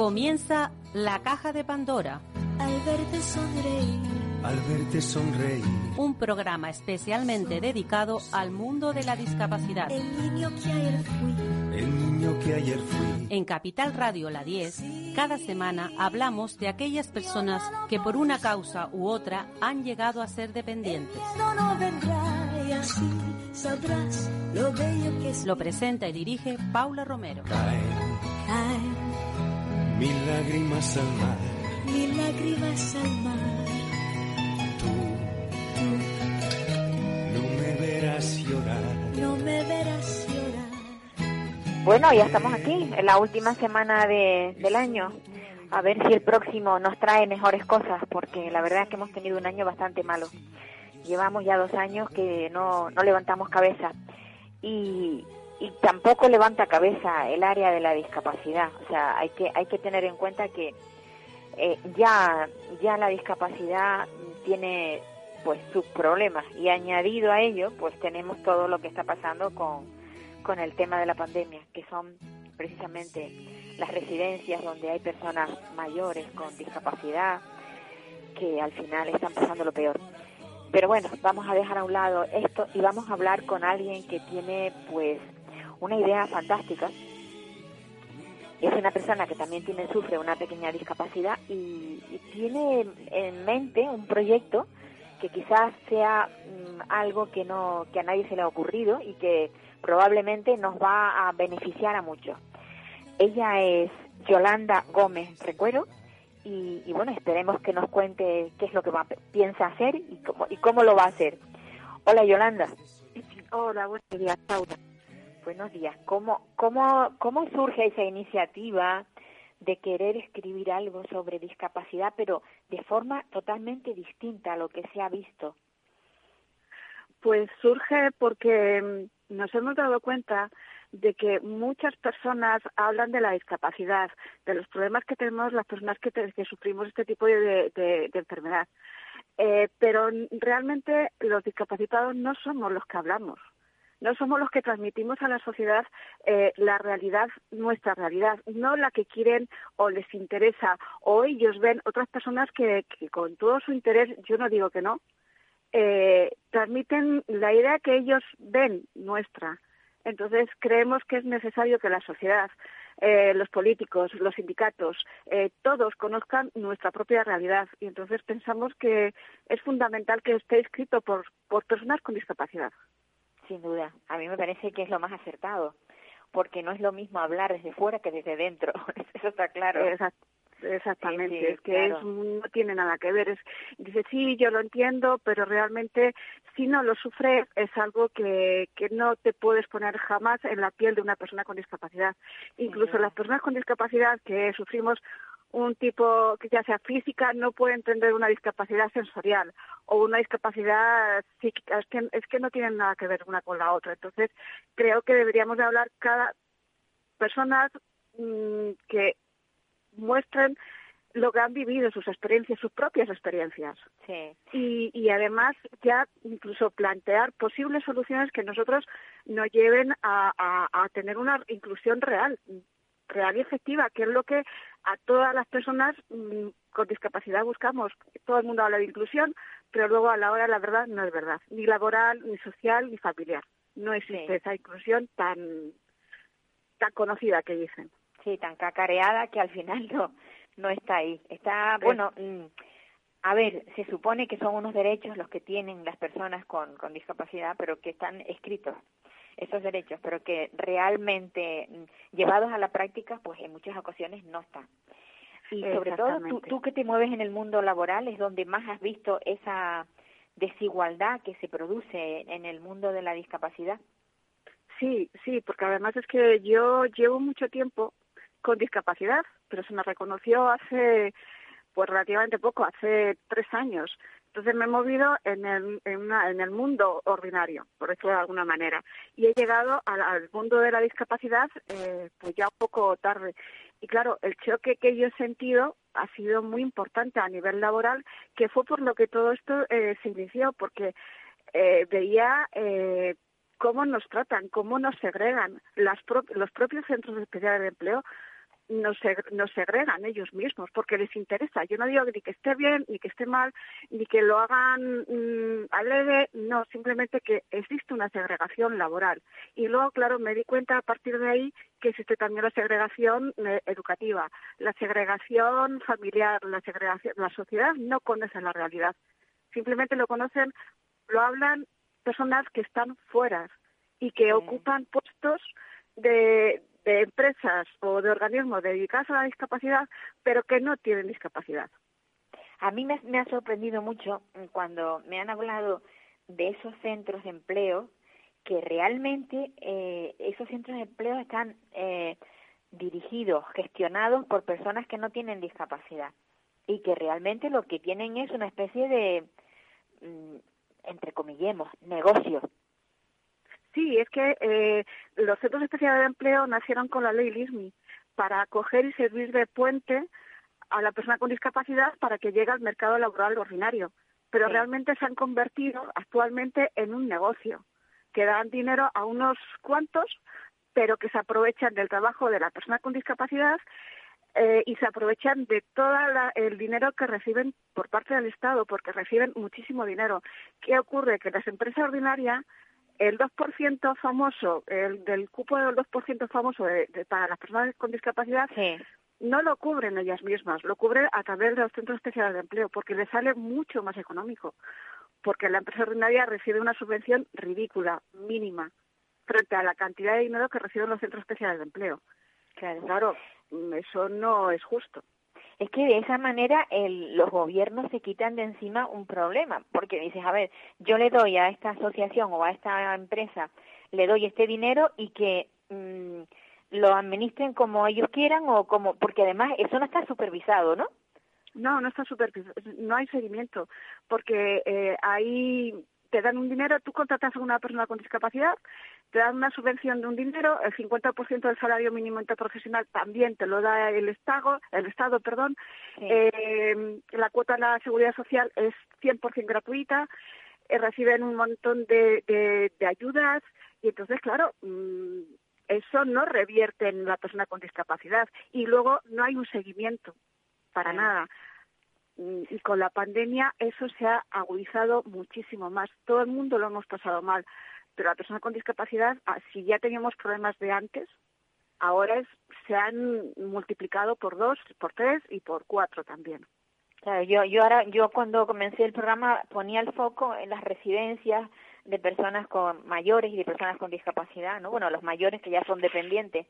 Comienza la caja de Pandora. Al verte sonreír. Al verte sonreír. Un programa especialmente dedicado al mundo de la discapacidad. El niño que ayer fui. El niño que ayer fui. En Capital Radio La 10, cada semana hablamos de aquellas personas que por una causa u otra han llegado a ser dependientes. Lo presenta y dirige Paula Romero. Caen Caen mil lágrimas al mar. mil lágrimas al mar. Tú no me verás llorar. No me verás llorar. Bueno, ya estamos aquí, en la última semana de, del año. A ver si el próximo nos trae mejores cosas, porque la verdad es que hemos tenido un año bastante malo. Llevamos ya dos años que no, no levantamos cabeza. Y, y tampoco levanta cabeza el área de la discapacidad. O sea, hay que, hay que tener en cuenta que eh, ya, ya la discapacidad tiene pues sus problemas y añadido a ello pues tenemos todo lo que está pasando con, con el tema de la pandemia que son precisamente las residencias donde hay personas mayores con discapacidad que al final están pasando lo peor pero bueno vamos a dejar a un lado esto y vamos a hablar con alguien que tiene pues una idea fantástica es una persona que también tiene sufre una pequeña discapacidad y, tiene en mente un proyecto que quizás sea mm, algo que no que a nadie se le ha ocurrido y que probablemente nos va a beneficiar a muchos. Ella es Yolanda Gómez Recuero y, bueno, esperemos que nos cuente qué es lo que va, piensa hacer y cómo, y cómo lo va a hacer. Hola Yolanda. Hola, buenos días. Buenos días. ¿Cómo, cómo, ¿Cómo surge esa iniciativa de querer escribir algo sobre discapacidad, pero de forma totalmente distinta a lo que se ha visto? Pues surge porque mm, nos hemos dado cuenta de que muchas personas hablan de la discapacidad, de los problemas que tenemos las personas que, que sufrimos este tipo de, enfermedad. Eh, pero realmente los discapacitados no somos los que hablamos. No somos los que transmitimos a la sociedad eh, la realidad, nuestra realidad, no la que quieren o les interesa o ellos ven otras personas que, con todo su interés, yo no digo que no, eh, transmiten la idea que ellos ven nuestra. Entonces creemos que es necesario que la sociedad, eh, los políticos, los sindicatos, eh, todos conozcan nuestra propia realidad y entonces pensamos que es fundamental que esté escrito por, por personas con discapacidad. Sin duda. A mí me parece que es lo más acertado, porque no es lo mismo hablar desde fuera que desde dentro. Eso está claro. Exact- Exactamente, Sí, sí, es que claro. es, no tiene nada que ver. Es, dice, sí, yo lo entiendo, pero realmente si no lo sufres es algo que, que no te puedes poner jamás en la piel de una persona con discapacidad. Incluso las personas con discapacidad que sufrimos un tipo que ya sea física no pueden entender una discapacidad sensorial o una discapacidad psíquica. Es que, es que no tienen nada que ver una con la otra. Entonces creo que deberíamos de hablar cada personas mm, que muestren lo que han vivido, sus experiencias, sus propias experiencias. Sí. Y, y además ya incluso plantear posibles soluciones que nosotros nos lleven a, a- a tener una inclusión real, real y efectiva, que es lo que a todas las personas mm, con discapacidad buscamos. Todo el mundo habla de inclusión, pero luego a la hora la verdad no es verdad, ni laboral, ni social, ni familiar. No existe Sí. esa inclusión tan tan conocida que dicen. Sí, tan cacareada que al final no, no está ahí. Está, bueno, mm, a ver, se supone que son unos derechos los que tienen las personas con, con discapacidad, pero que están escritos esos derechos, pero que realmente mm, llevados a la práctica, pues en muchas ocasiones no están. Y sobre todo, tú, tú que te mueves en el mundo laboral es donde más has visto esa desigualdad que se produce en el mundo de la discapacidad. Sí, sí, porque además es que yo llevo mucho tiempo con discapacidad, pero se me reconoció hace, pues relativamente poco, hace tres años. Entonces me he movido en el, en, una- en el mundo ordinario, por decirlo de alguna manera, y he llegado al, mundo de la discapacidad eh, pues ya un poco tarde. Y claro, el choque que yo he sentido ha sido muy importante a nivel laboral, que fue por lo que todo esto eh, se inició, porque eh, veía cómo nos tratan, cómo nos segregan. Los propios centros especiales de empleo nos, nos segregan ellos mismos porque les interesa. Yo no digo ni que esté bien, ni que esté mal, ni que lo hagan mmm, leve, no, simplemente que existe una segregación laboral. Y luego, claro, me di cuenta a partir de ahí que existe también la segregación eh, educativa, la segregación familiar, la segregación. La sociedad no conoce la realidad. Simplemente lo conocen, lo hablan personas que están fuera y que ocupan puestos de, de empresas o de organismos dedicados a la discapacidad, pero que no tienen discapacidad. A mí me, me ha sorprendido mucho cuando me han hablado de esos centros de empleo que realmente eh, esos centros de empleo están eh, dirigidos, gestionados por personas que no tienen discapacidad y que realmente lo que tienen es una especie de, mm, entre comillemos, negocio Sí, es que eh, los centros especiales de empleo nacieron con la ley LISMI para acoger y servir de puente a la persona con discapacidad para que llegue al mercado laboral ordinario. Pero realmente se han convertido actualmente en un negocio que dan dinero a unos cuantos, pero que se aprovechan del trabajo de la persona con discapacidad eh, y se aprovechan de todo el dinero que reciben por parte del Estado, porque reciben muchísimo dinero. ¿Qué ocurre? Que las empresas ordinarias el 2% famoso, el del cupo del 2% famoso de, para las personas con discapacidad, no lo cubren ellas mismas, lo cubren a través de los centros especiales de empleo, porque les sale mucho más económico, porque la empresa ordinaria recibe una subvención ridícula, mínima, frente a la cantidad de dinero que reciben los centros especiales de empleo. claro eso no es justo es que de esa manera el, los gobiernos se quitan de encima un problema, porque dices, a ver, yo le doy a esta asociación o a esta empresa, le doy este dinero y que mm, lo administren como ellos quieran o como, porque además eso no está supervisado, ¿no? No, no está supervisado, no hay seguimiento, porque eh, hay te dan un dinero, tú contratas a una persona con discapacidad, te dan una subvención de un dinero, el 50% del salario mínimo interprofesional también te lo da el Estado, el Estado, perdón, eh, la cuota de la seguridad social es 100% gratuita, eh, reciben un montón de, de, ayudas y entonces, claro, mm, eso no revierte en la persona con discapacidad y luego no hay un seguimiento para nada. Y con la pandemia eso se ha agudizado muchísimo más. Todo el mundo lo hemos pasado mal, pero la persona con discapacidad, ah, si ya teníamos problemas de antes, ahora se han multiplicado por dos, por tres y por cuatro también. Claro, yo, yo ahora, yo cuando comencé el programa ponía el foco en las residencias de personas con mayores y de personas con discapacidad, ¿no? Bueno, los mayores que ya son dependientes,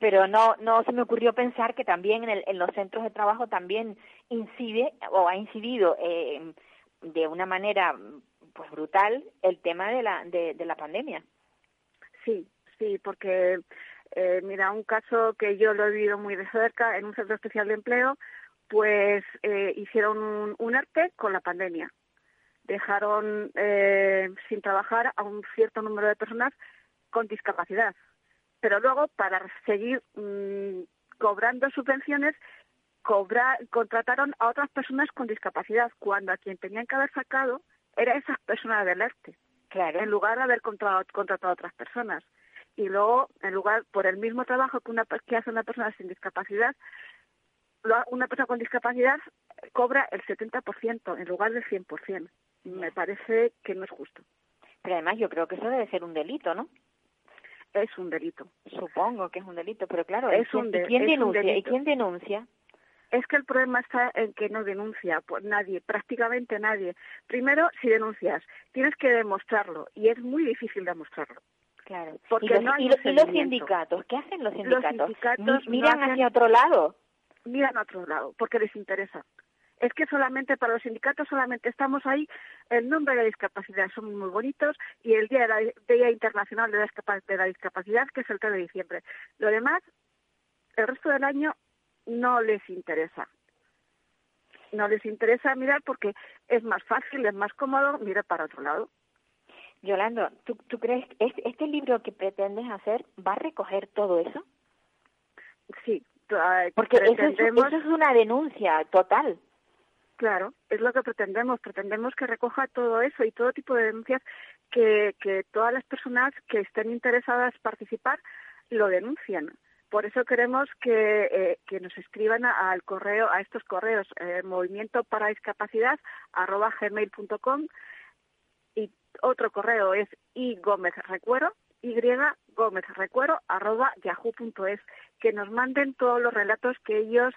pero no no se me ocurrió pensar que también en, el, en los centros de trabajo también incide o ha incidido eh, de una manera pues brutal el tema de la de, la pandemia. Sí, sí, porque eh, mira un caso que yo lo he vivido muy de cerca en un centro especial de empleo, pues eh, hicieron un, un arte con la pandemia. Dejaron eh, sin trabajar a un cierto número de personas con discapacidad pero luego para seguir mm, cobrando subvenciones cobra, contrataron a otras personas con discapacidad cuando a quien tenían que haber sacado era esas personas del ERTE, claro. en lugar de haber contratado, contratado a otras personas. Y luego, en lugar, por el mismo trabajo que, una, que hace una persona sin discapacidad, una persona con discapacidad cobra el 70% en lugar del 100%. Me parece que no es justo. Pero además yo creo que eso debe ser un delito, ¿no? es un delito. Supongo que es un delito, pero claro, es un ¿y quién denuncia? ¿Y quién denuncia? Es que el problema está en que no denuncia pues nadie, prácticamente nadie. Primero, si denuncias, tienes que demostrarlo y es muy difícil demostrarlo. Claro. Porque ¿Y los, no hay y, los sindicatos? ¿Qué hacen los sindicatos? Los sindicatos miran hacia otro lado. Miran a otro lado, porque les interesa es que solamente para los sindicatos solamente estamos ahí el nombre de la discapacidad, son muy bonitos, y el Día, Día Internacional de la, Discapacidad, que es el 3 de diciembre. Lo demás, el resto del año no les interesa. No les interesa mirar porque es más fácil, es más cómodo mirar para otro lado. Yolando, ¿tú, tú crees que este libro que pretendes hacer va a recoger todo eso? Sí, porque eso es una denuncia total. Claro, es lo que pretendemos. Pretendemos que recoja todo eso y todo tipo de denuncias que, que todas las personas que estén interesadas en participar lo denuncien. Por eso queremos que, eh, nos escriban al correo, a estos correos, eh, movimiento para discapacidad arroba y otro correo es y arroba yahoo.es, que nos manden todos los relatos que ellos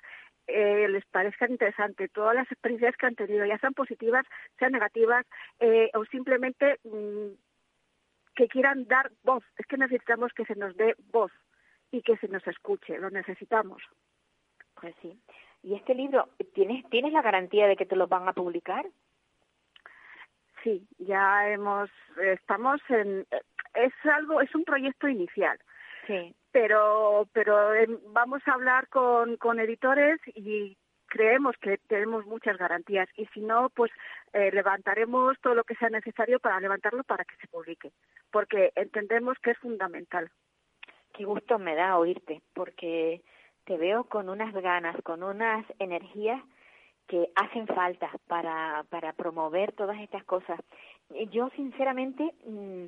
eh, les parezcan interesantes, todas las experiencias que han tenido, ya sean positivas, sean negativas, eh, o simplemente mm, que quieran dar voz. Es que necesitamos que se nos dé voz y que se nos escuche, lo necesitamos. Pues sí. ¿Y este libro, tienes, tienes la garantía de que te lo van a publicar? Sí, ya hemos, estamos en, es algo, es un proyecto inicial. Sí. Pero, pero em, vamos a hablar con, con editores y creemos que tenemos muchas garantías y si no, pues eh, levantaremos todo lo que sea necesario para levantarlo para que se publique, porque entendemos que es fundamental. Qué gusto me da oírte, porque te veo con unas ganas, con unas energías que hacen falta para, para promover todas estas cosas. Yo, sinceramente, mm,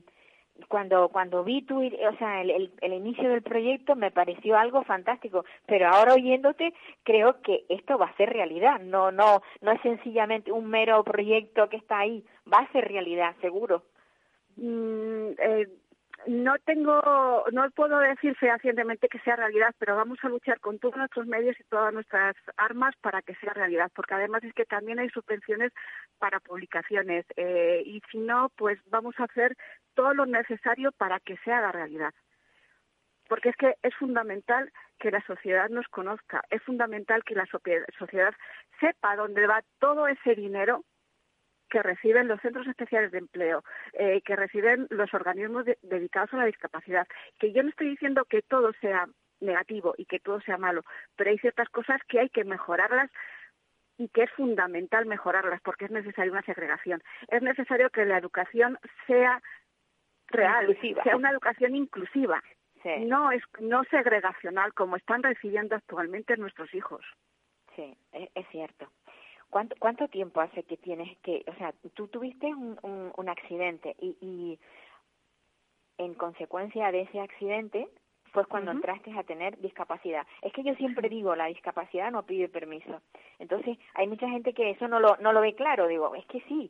cuando cuando vi tu o sea el, el, inicio del proyecto me pareció algo fantástico pero ahora oyéndote creo que esto va a ser realidad no no no es sencillamente un mero proyecto que está ahí va a ser realidad seguro mm, eh, no tengo, no puedo decir fehacientemente que sea realidad, pero vamos a luchar con todos nuestros medios y todas nuestras armas para que sea realidad, porque además es que también hay subvenciones para publicaciones eh, y si no, pues vamos a hacer todo lo necesario para que sea la realidad. Porque es que es fundamental que la sociedad nos conozca, es fundamental que la sociedad sepa dónde va todo ese dinero que reciben los centros especiales de empleo, eh, que reciben los organismos dedicados a la discapacidad. Que yo no estoy diciendo que todo sea negativo y que todo sea malo, pero hay ciertas cosas que hay que mejorarlas y que es fundamental mejorarlas porque es necesaria una segregación. Es necesario que la educación sea real, sea una educación inclusiva, no es no segregacional como están recibiendo actualmente nuestros hijos. Sí, es, es cierto. ¿Cuánto, ¿Cuánto tiempo hace que tienes que, o sea, tú tuviste un, un, accidente y, y en consecuencia de ese accidente fue cuando entraste a tener discapacidad. Es que yo siempre digo, la discapacidad no pide permiso. Entonces, hay mucha gente que eso no lo, no lo ve claro. Digo, es que sí,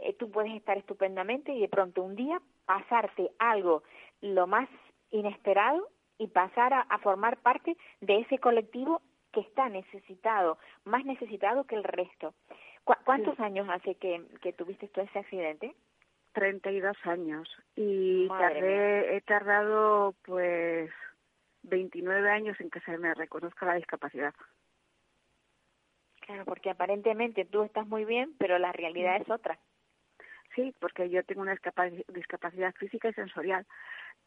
eh, tú puedes estar estupendamente y de pronto un día pasarte algo lo más inesperado y pasar a formar parte de ese colectivo que está necesitado, más necesitado que el resto. ¿Cuántos años hace que, que tuviste todo ese accidente? 32 años y tardé, he tardado pues 29 años en que se me reconozca la discapacidad. Claro, porque aparentemente tú estás muy bien, pero la realidad es otra. Sí, porque yo tengo una discapacidad física y sensorial,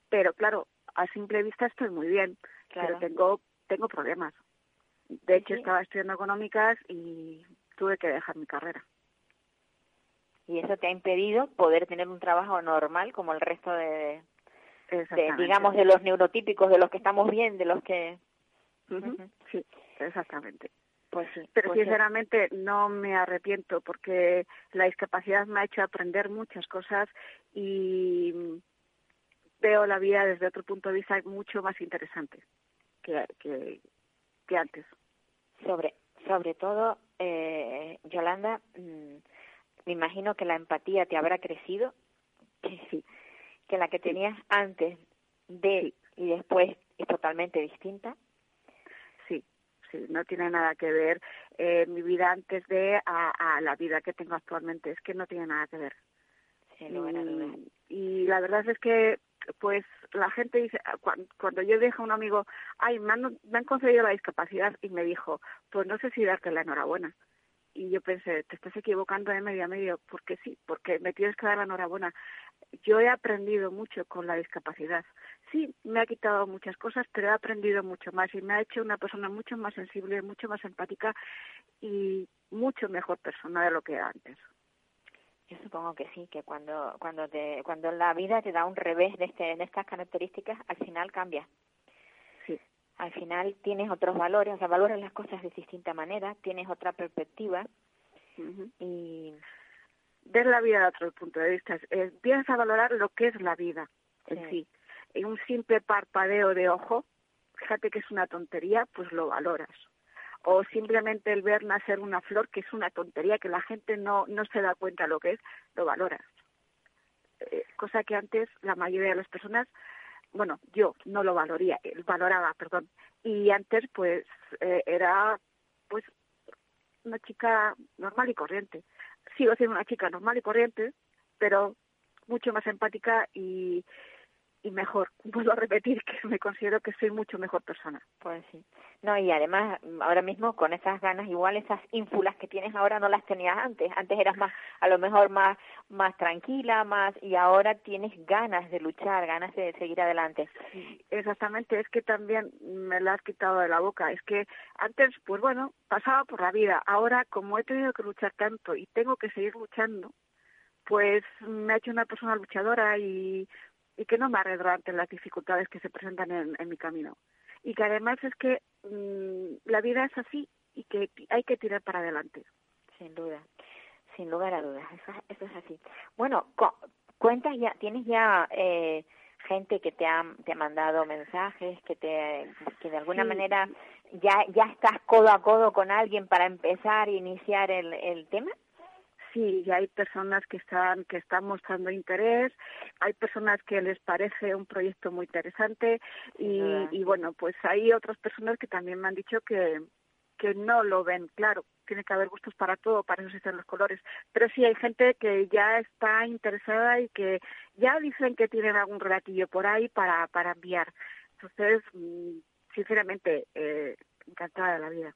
pero claro, a simple vista estoy muy bien, pero tengo tengo problemas. De hecho, estaba estudiando económicas y tuve que dejar mi carrera. ¿Y eso te ha impedido poder tener un trabajo normal como el resto de, digamos, de los neurotípicos, de los que estamos bien, de los que... Sí, exactamente. Pues sí. Pero pues sinceramente no me arrepiento porque la discapacidad me ha hecho aprender muchas cosas y veo la vida desde otro punto de vista mucho más interesante que, que, que antes. Sobre, sobre todo, eh, Yolanda, mm, me imagino que la empatía te habrá crecido, que, sí. que la que tenías antes de y después es totalmente distinta. Sí, sí, no tiene nada que ver eh, mi vida antes de a, la vida que tengo actualmente, es que no tiene nada que ver. y la verdad es que pues la gente dice, ah, cuando, yo dije a un amigo, ay, me han, me han concedido la discapacidad y me dijo, pues no sé si darte la enhorabuena. Y yo pensé, te estás equivocando de medio a medio, porque sí, porque me tienes que dar la enhorabuena. Yo he aprendido mucho con la discapacidad. Sí, me ha quitado muchas cosas, pero he aprendido mucho más y me ha hecho una persona mucho más sensible, mucho más empática y mucho mejor persona de lo que era antes. Yo supongo que sí, que cuando cuando te cuando la vida te da un revés de este de estas características, al final cambia. Sí. Al final tienes otros valores, o sea, valoras las cosas de distinta manera, tienes otra perspectiva y ver la vida de otro punto de vista. Eh, a valorar lo que es la vida en sí. En un simple parpadeo de ojo fíjate que es una tontería, pues lo valoras. O simplemente el ver nacer una flor, que es una tontería, que la gente no, no se da cuenta lo que es, lo valoras. Eh, cosa que antes la mayoría de las personas, bueno, yo no lo valoría, eh, valoraba, perdón. Y antes, pues, eh, era, pues, una chica normal y corriente. Sigo siendo una chica normal y corriente, pero mucho más empática y, y mejor. Vuelvo a repetir que me considero que soy mucho mejor persona. Pues sí. No, y además, ahora mismo con esas ganas, igual esas ínfulas que tienes ahora no las tenías antes. Antes eras más, a lo mejor más, más tranquila, más, y ahora tienes ganas de luchar, ganas de seguir adelante. Exactamente, es que también me la has quitado de la boca. Es que antes, pues bueno, pasaba por la vida. Ahora, como he tenido que luchar tanto y tengo que seguir luchando, pues me ha hecho una persona luchadora y y que no me arredro ante las dificultades que se presentan en, mi camino. Y que además es que mm, la vida es así y que hay que tirar para adelante. Sin duda, sin lugar a dudas, eso, es así. Bueno, cuentas ya, tienes ya eh, gente que te ha, te ha mandado mensajes, que te que de alguna manera ya ya estás codo a codo con alguien para empezar e iniciar el, el tema sí, y hay personas que están que están mostrando interés, hay personas que les parece un proyecto muy interesante y, y bueno, pues hay otras personas que también me han dicho que que no lo ven claro. Tiene que haber gustos para todo, para eso existen los colores. Pero sí hay gente que ya está interesada y que ya dicen que tienen algún relatillo por ahí para, para enviar. Entonces, mm, sinceramente, eh, encantada de la vida.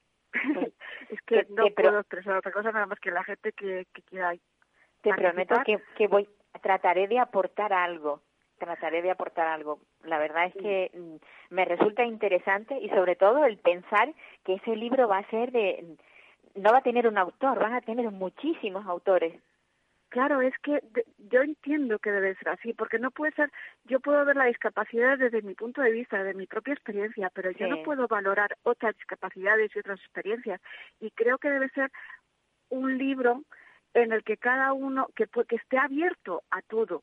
Es que no puedo expresar otra cosa nada más que la gente que, que quiera te prometo que, que voy trataré de aportar algo trataré de aportar algo. La verdad es que mm, me resulta interesante y sobre todo el pensar que ese libro va a ser de no va a tener un autor van a tener muchísimos autores Claro, es que yo entiendo que debe ser así, porque no puede ser, yo puedo ver la discapacidad desde mi punto de vista, de mi propia experiencia, pero yo no puedo valorar otras discapacidades y otras experiencias. Y creo que debe ser un libro en el que cada uno, que, que esté abierto a todo,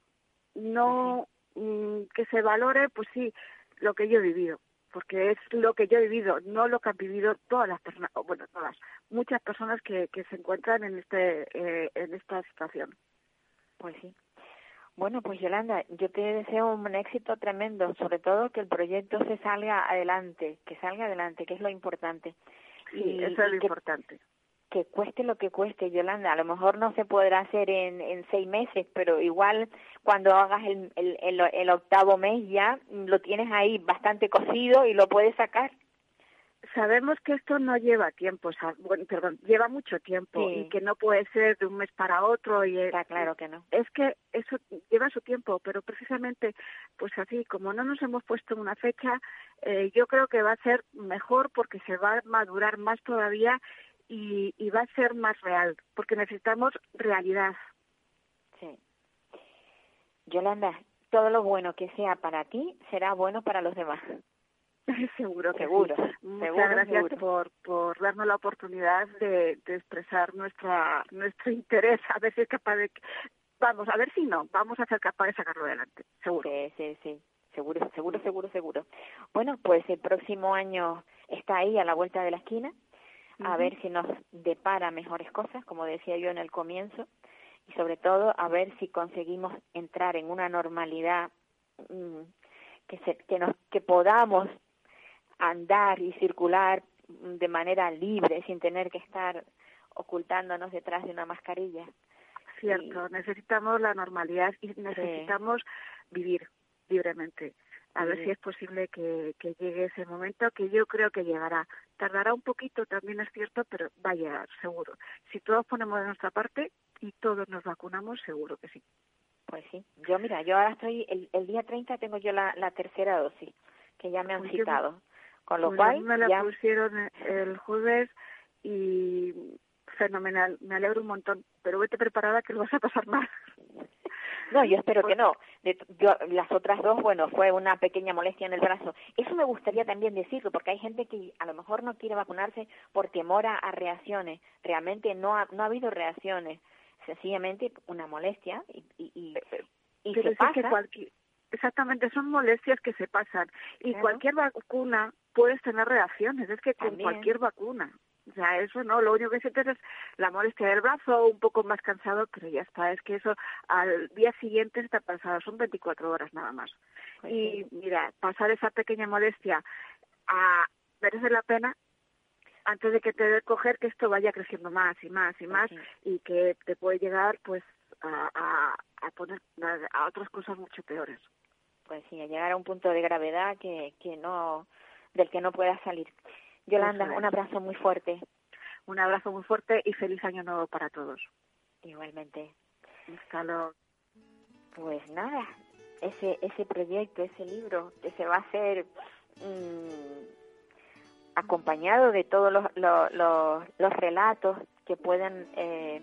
no mm, que se valore, pues sí, lo que yo he vivido porque es lo que yo he vivido, no lo que han vivido todas las personas, bueno, todas, muchas personas que, que se encuentran en este eh, en esta situación. Pues sí. Bueno, pues Yolanda, yo te deseo un éxito tremendo, sobre todo que el proyecto se salga adelante, que salga adelante, que es lo importante. Sí, y, eso es lo importante que cueste lo que cueste, Yolanda. A lo mejor no se podrá hacer en, en seis meses, pero igual cuando hagas el, el, el, octavo mes ya lo tienes ahí bastante cocido y lo puedes sacar. Sabemos que esto no lleva tiempo, o sea, bueno, perdón, lleva mucho tiempo y que no puede ser de un mes para otro y Está claro que no. Es que eso lleva su tiempo, pero precisamente, pues así, como no nos hemos puesto una fecha, eh, yo creo que va a ser mejor porque se va a madurar más todavía y, y va a ser más real, porque necesitamos realidad. Sí. Yolanda, todo lo bueno que sea para ti será bueno para los demás. seguro que seguro, Muchas gracias por por darnos la oportunidad de, de, expresar nuestra nuestro interés a ver si es capaz de vamos a ver si no vamos a ser capaz de sacarlo adelante seguro sí sí sí seguro seguro seguro seguro bueno pues el próximo año está ahí a la vuelta de la esquina a ver si nos depara mejores cosas, como decía yo en el comienzo, y sobre todo a ver si conseguimos entrar en una normalidad mm, que, se, que, nos, que podamos andar y circular de manera libre sin tener que estar ocultándonos detrás de una mascarilla. Cierto, necesitamos la normalidad y necesitamos vivir libremente a ver si es posible que, que, llegue ese momento, que yo creo que llegará. Tardará un poquito, también es cierto, pero va a llegar, seguro. Si todos ponemos de nuestra parte y todos nos vacunamos, seguro que sí. Pues sí. Yo, mira, yo ahora estoy, el, el día 30 tengo yo la, la tercera dosis, que ya me han pues citado. Con lo pues cual. Me la pusieron el jueves y fenomenal. Me alegro un montón, pero vete preparada que lo vas a pasar mal. No, yo espero que no. De, yo, las otras dos, bueno, fue una pequeña molestia en el brazo. Eso me gustaría también decirlo, porque hay gente que a lo mejor no quiere vacunarse por temor a, reacciones. Realmente no ha, no ha habido reacciones. Sencillamente una molestia y, y, y, se pasa. Que Exactamente, son molestias que se pasan. Y cualquier vacuna puedes tener reacciones, es que con cualquier vacuna. O sea, eso no, lo único que sientes es la molestia del brazo, un poco más cansado, pero ya está, es que eso al día siguiente está pasado, son 24 horas nada más. Y mira, pasar esa pequeña molestia a merece la pena antes de que te dé coger que esto vaya creciendo más y más y más y que te puede llegar pues a, a, a poner a otras cosas mucho peores. Pues sí, a llegar a un punto de gravedad que, que no del que no puedas salir. Yolanda, un abrazo muy fuerte. Un abrazo muy fuerte y feliz año nuevo para todos. Igualmente. Hasta Pues nada, ese ese proyecto, ese libro que se va a hacer mm, acompañado de todos los, los, los, relatos que pueden eh,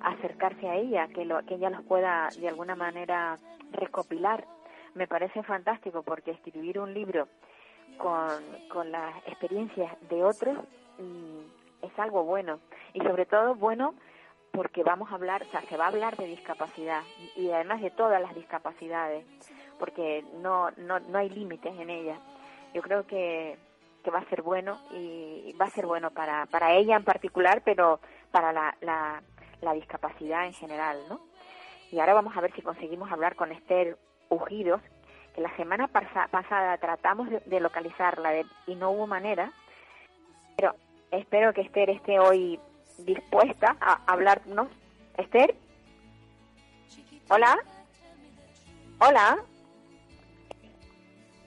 acercarse a ella, que, lo, que ella los pueda de alguna manera recopilar. Me parece fantástico porque escribir un libro con, con las experiencias de otros es algo bueno y sobre todo bueno porque vamos a hablar, o sea, se va a hablar de discapacidad y además de todas las discapacidades, porque no, no, no hay límites en ella. Yo creo que, que va a ser bueno y va a ser bueno para, para ella en particular, pero para la, la, la discapacidad en general, ¿no? Y ahora vamos a ver si conseguimos hablar con Esther Ujidos, que la semana pasada tratamos de, localizarla y no hubo manera, pero espero que Esther esté hoy dispuesta a hablarnos. Esther, hola, hola,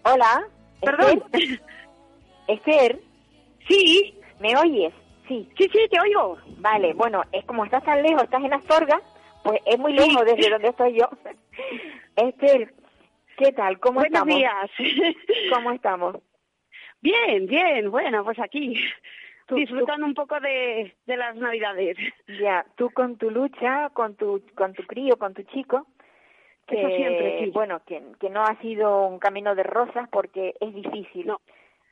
hola, perdón, Esther, sí, ¿me oyes? Sí. Sí, sí, te oigo. Vale, bueno, es como estás tan lejos, estás en Astorga, pues es muy lejos desde donde estoy yo. Esther, ¿Qué tal? ¿Cómo Buenos estamos? días. ¿Cómo estamos? Bien, bien. Bueno, pues aquí disfrutando un poco de, de las Navidades. Ya, tú con tu lucha, con tu con tu crío, con tu chico, que Eso siempre, sí. bueno, que, que no ha sido un camino de rosas porque es difícil. No.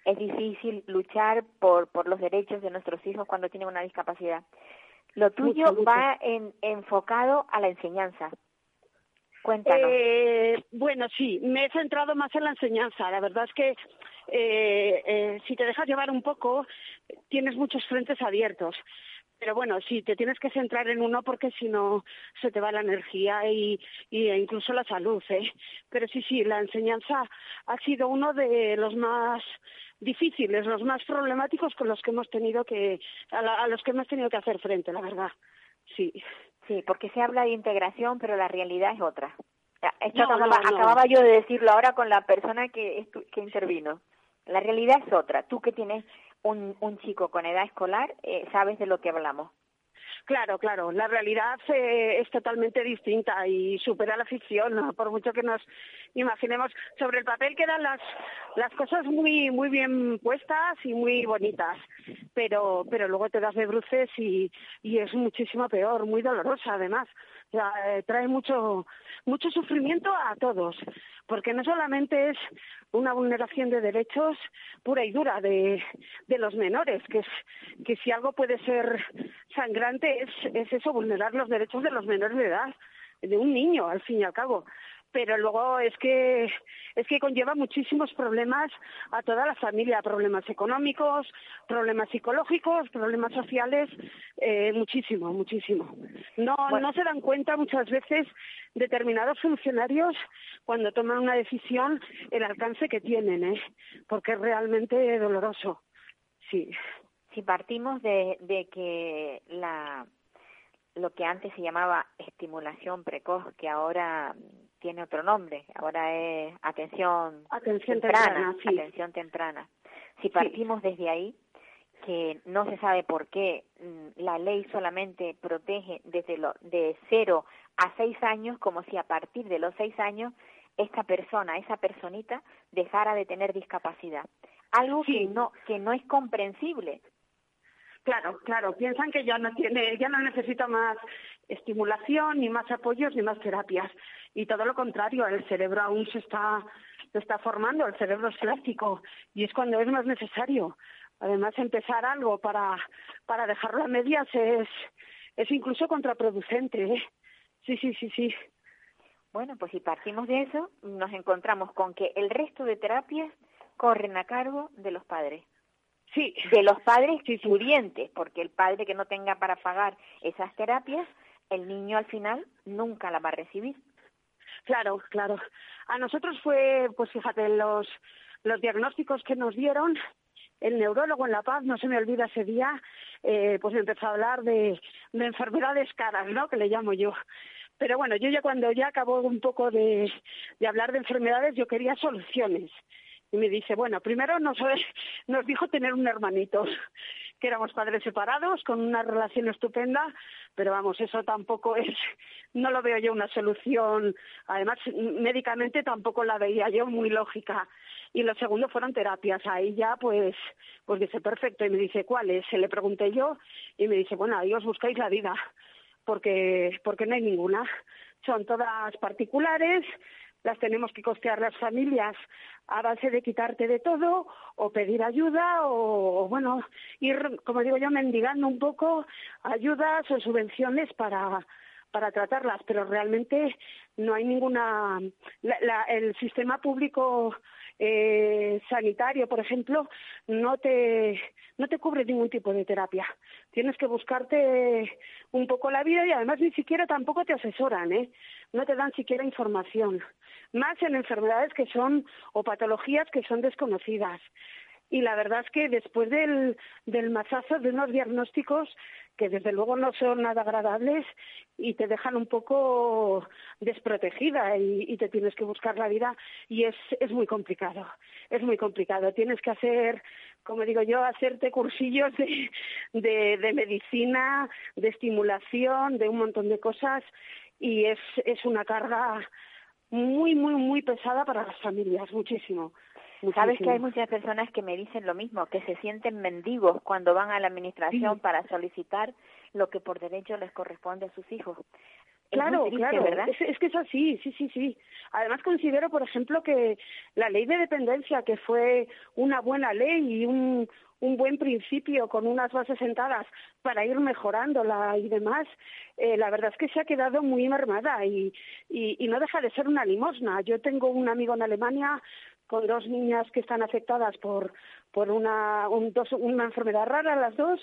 Es difícil luchar por por los derechos de nuestros hijos cuando tienen una discapacidad. Lo tuyo Mucho, mucho. va en, enfocado a la enseñanza. Eh, bueno, sí, me he centrado más en la enseñanza. La verdad es que eh, eh, si te dejas llevar un poco, tienes muchos frentes abiertos. Pero bueno, sí, te tienes que centrar en uno porque si no se te va la energía y, y e incluso la salud. ¿eh? Pero sí, sí, la enseñanza ha sido uno de los más difíciles, los más problemáticos con los que hemos tenido que, a, la, a los que hemos tenido que hacer frente, la verdad. Sí. Sí, porque se habla de integración, pero la realidad es otra. Esto No, acababa, no, no. acababa yo de decirlo ahora con la persona que, que intervino. La realidad es otra. Tú que tienes un, un chico con edad escolar, eh, sabes de lo que hablamos. Claro, claro. La realidad eh, es totalmente distinta y supera la ficción, ¿no? por mucho que nos imaginemos. Sobre el papel quedan las las cosas muy muy bien puestas y muy bonitas, pero pero luego te das de bruces y, y es muchísimo peor, muy dolorosa además. Eh, trae mucho mucho sufrimiento a todos, porque no solamente es una vulneración de derechos pura y dura de, de los menores, que es que si algo puede ser sangrante es, es eso, vulnerar los derechos de los menores de edad, de un niño, al fin y al cabo. Pero luego es que es que conlleva muchísimos problemas a toda la familia, problemas económicos, problemas psicológicos, problemas sociales, eh, muchísimo, muchísimo. No, Bueno. no se dan cuenta muchas veces determinados funcionarios cuando toman una decisión el alcance que tienen, ¿eh? porque es realmente doloroso. Sí. Si partimos de, de que la lo que antes se llamaba estimulación precoz, que ahora tiene otro nombre, ahora es atención Atención temprana, temprana, sí. atención temprana. Si partimos desde ahí, que no se sabe por qué mm, la ley solamente protege desde lo, de cero a seis años, como si a partir de los seis años esta persona, esa personita, dejara de tener discapacidad. Algo Sí. que no que no es comprensible. Claro, claro, piensan que ya no tiene, ya no necesita más estimulación, ni más apoyos, ni más terapias. Y todo lo contrario, el cerebro aún se está, se está formando, el cerebro es plástico, y es cuando es más necesario. Además, empezar algo para, para dejarlo a medias es, es incluso contraproducente. ¿eh? Sí, sí, sí, sí. Bueno, pues si partimos de eso, nos encontramos con que el resto de terapias corren a cargo de los padres. Sí. De los padres pudientes, porque el padre que no tenga para pagar esas terapias, el niño al final nunca la va a recibir. Claro, claro. A nosotros fue, pues fíjate, los, los diagnósticos que nos dieron, el neurólogo en La Paz, no se me olvida ese día, eh, pues empezó a hablar de, de enfermedades caras, ¿no? Que le llamo yo. Pero bueno, yo ya cuando ya acabó un poco de, de hablar de enfermedades, yo quería soluciones. Y me dice, bueno, primero nos, dijo tener un hermanito, que éramos padres separados, con una relación estupenda, pero vamos, eso tampoco es, no lo veo yo una solución. Además, médicamente tampoco la veía yo muy lógica. Y lo segundo fueron terapias. Ahí ya, pues, pues dice, perfecto. Y me dice, ¿cuáles? Se le pregunté yo y me dice, bueno, ahí os buscáis la vida porque, porque no hay ninguna. Son todas particulares, las tenemos que costear las familias a base de quitarte de todo o pedir ayuda o, bueno, ir, como digo yo, mendigando un poco ayudas o subvenciones para, para tratarlas, pero realmente no hay ninguna. el sistema público eh, sanitario, por ejemplo, no te, no te cubre ningún tipo de terapia. Tienes que buscarte un poco la vida y además ni siquiera tampoco te asesoran, ¿eh? No te dan siquiera información. Más en enfermedades que son o patologías que son desconocidas y la verdad es que después del, del mazazo de unos diagnósticos que desde luego no son nada agradables y te dejan un poco desprotegida y, te tienes que buscar la vida y es, es muy complicado, es muy complicado. Tienes que hacer, como digo yo, hacerte cursillos de, de, de medicina, de estimulación, de un montón de cosas y es, es una carga muy, muy, muy pesada para las familias, muchísimo. Sabes que hay muchas personas que me dicen lo mismo, que se sienten mendigos cuando van a la administración para solicitar lo que por derecho les corresponde a sus hijos. Claro, claro, ¿verdad? Es, que es así, sí, sí, sí. Además considero, por ejemplo, que la ley de dependencia, que fue una buena ley y un, un buen principio con unas bases sentadas para ir mejorándola y demás, eh, la verdad es que se ha quedado muy mermada y, y, y, no deja de ser una limosna. Yo tengo un amigo en Alemania con dos niñas que están afectadas por, por una, una enfermedad rara, las dos,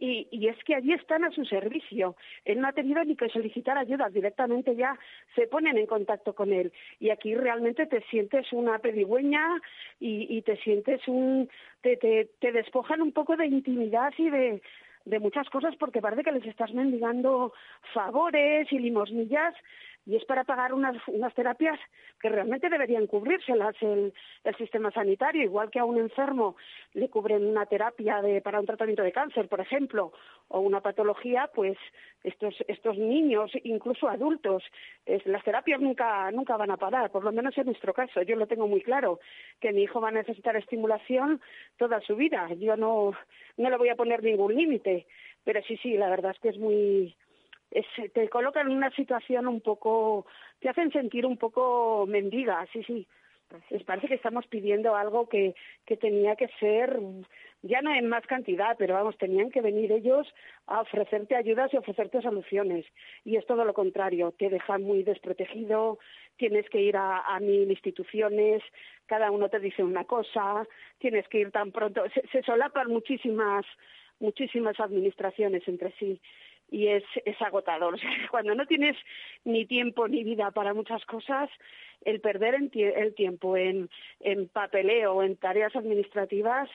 y, y, es que allí están a su servicio. Él no ha tenido ni que solicitar ayuda, directamente ya se ponen en contacto con él. Y aquí realmente te sientes una pedigüeña y, te sientes un. Te despojan un poco de intimidad y de, de muchas cosas porque parece que les estás mendigando favores y limosnillas y es para pagar unas, unas terapias que realmente deberían cubrírselas el, sistema sanitario, igual que a un enfermo le cubren una terapia para un tratamiento de cáncer, por ejemplo, o una patología, pues estos, estos niños, incluso adultos, las terapias nunca, nunca van a parar, por lo menos en nuestro caso. Yo lo tengo muy claro, que mi hijo va a necesitar estimulación toda su vida. Yo no, no le voy a poner ningún límite, pero sí, sí, la verdad es que es muy te colocan en una situación un poco, te hacen sentir un poco mendiga, sí, sí. Les parece que estamos pidiendo algo que, que tenía que ser, ya no en más cantidad, pero vamos, tenían que venir ellos a ofrecerte ayudas y ofrecerte soluciones. Y es todo lo contrario, te dejan muy desprotegido, tienes que ir a, a mil instituciones, cada uno te dice una cosa, tienes que ir tan pronto, se, se solapan muchísimas, muchísimas administraciones entre sí y es, es agotador. cuando no tienes ni tiempo ni vida para muchas cosas, el perder el tiempo en, en papeleo en tareas administrativas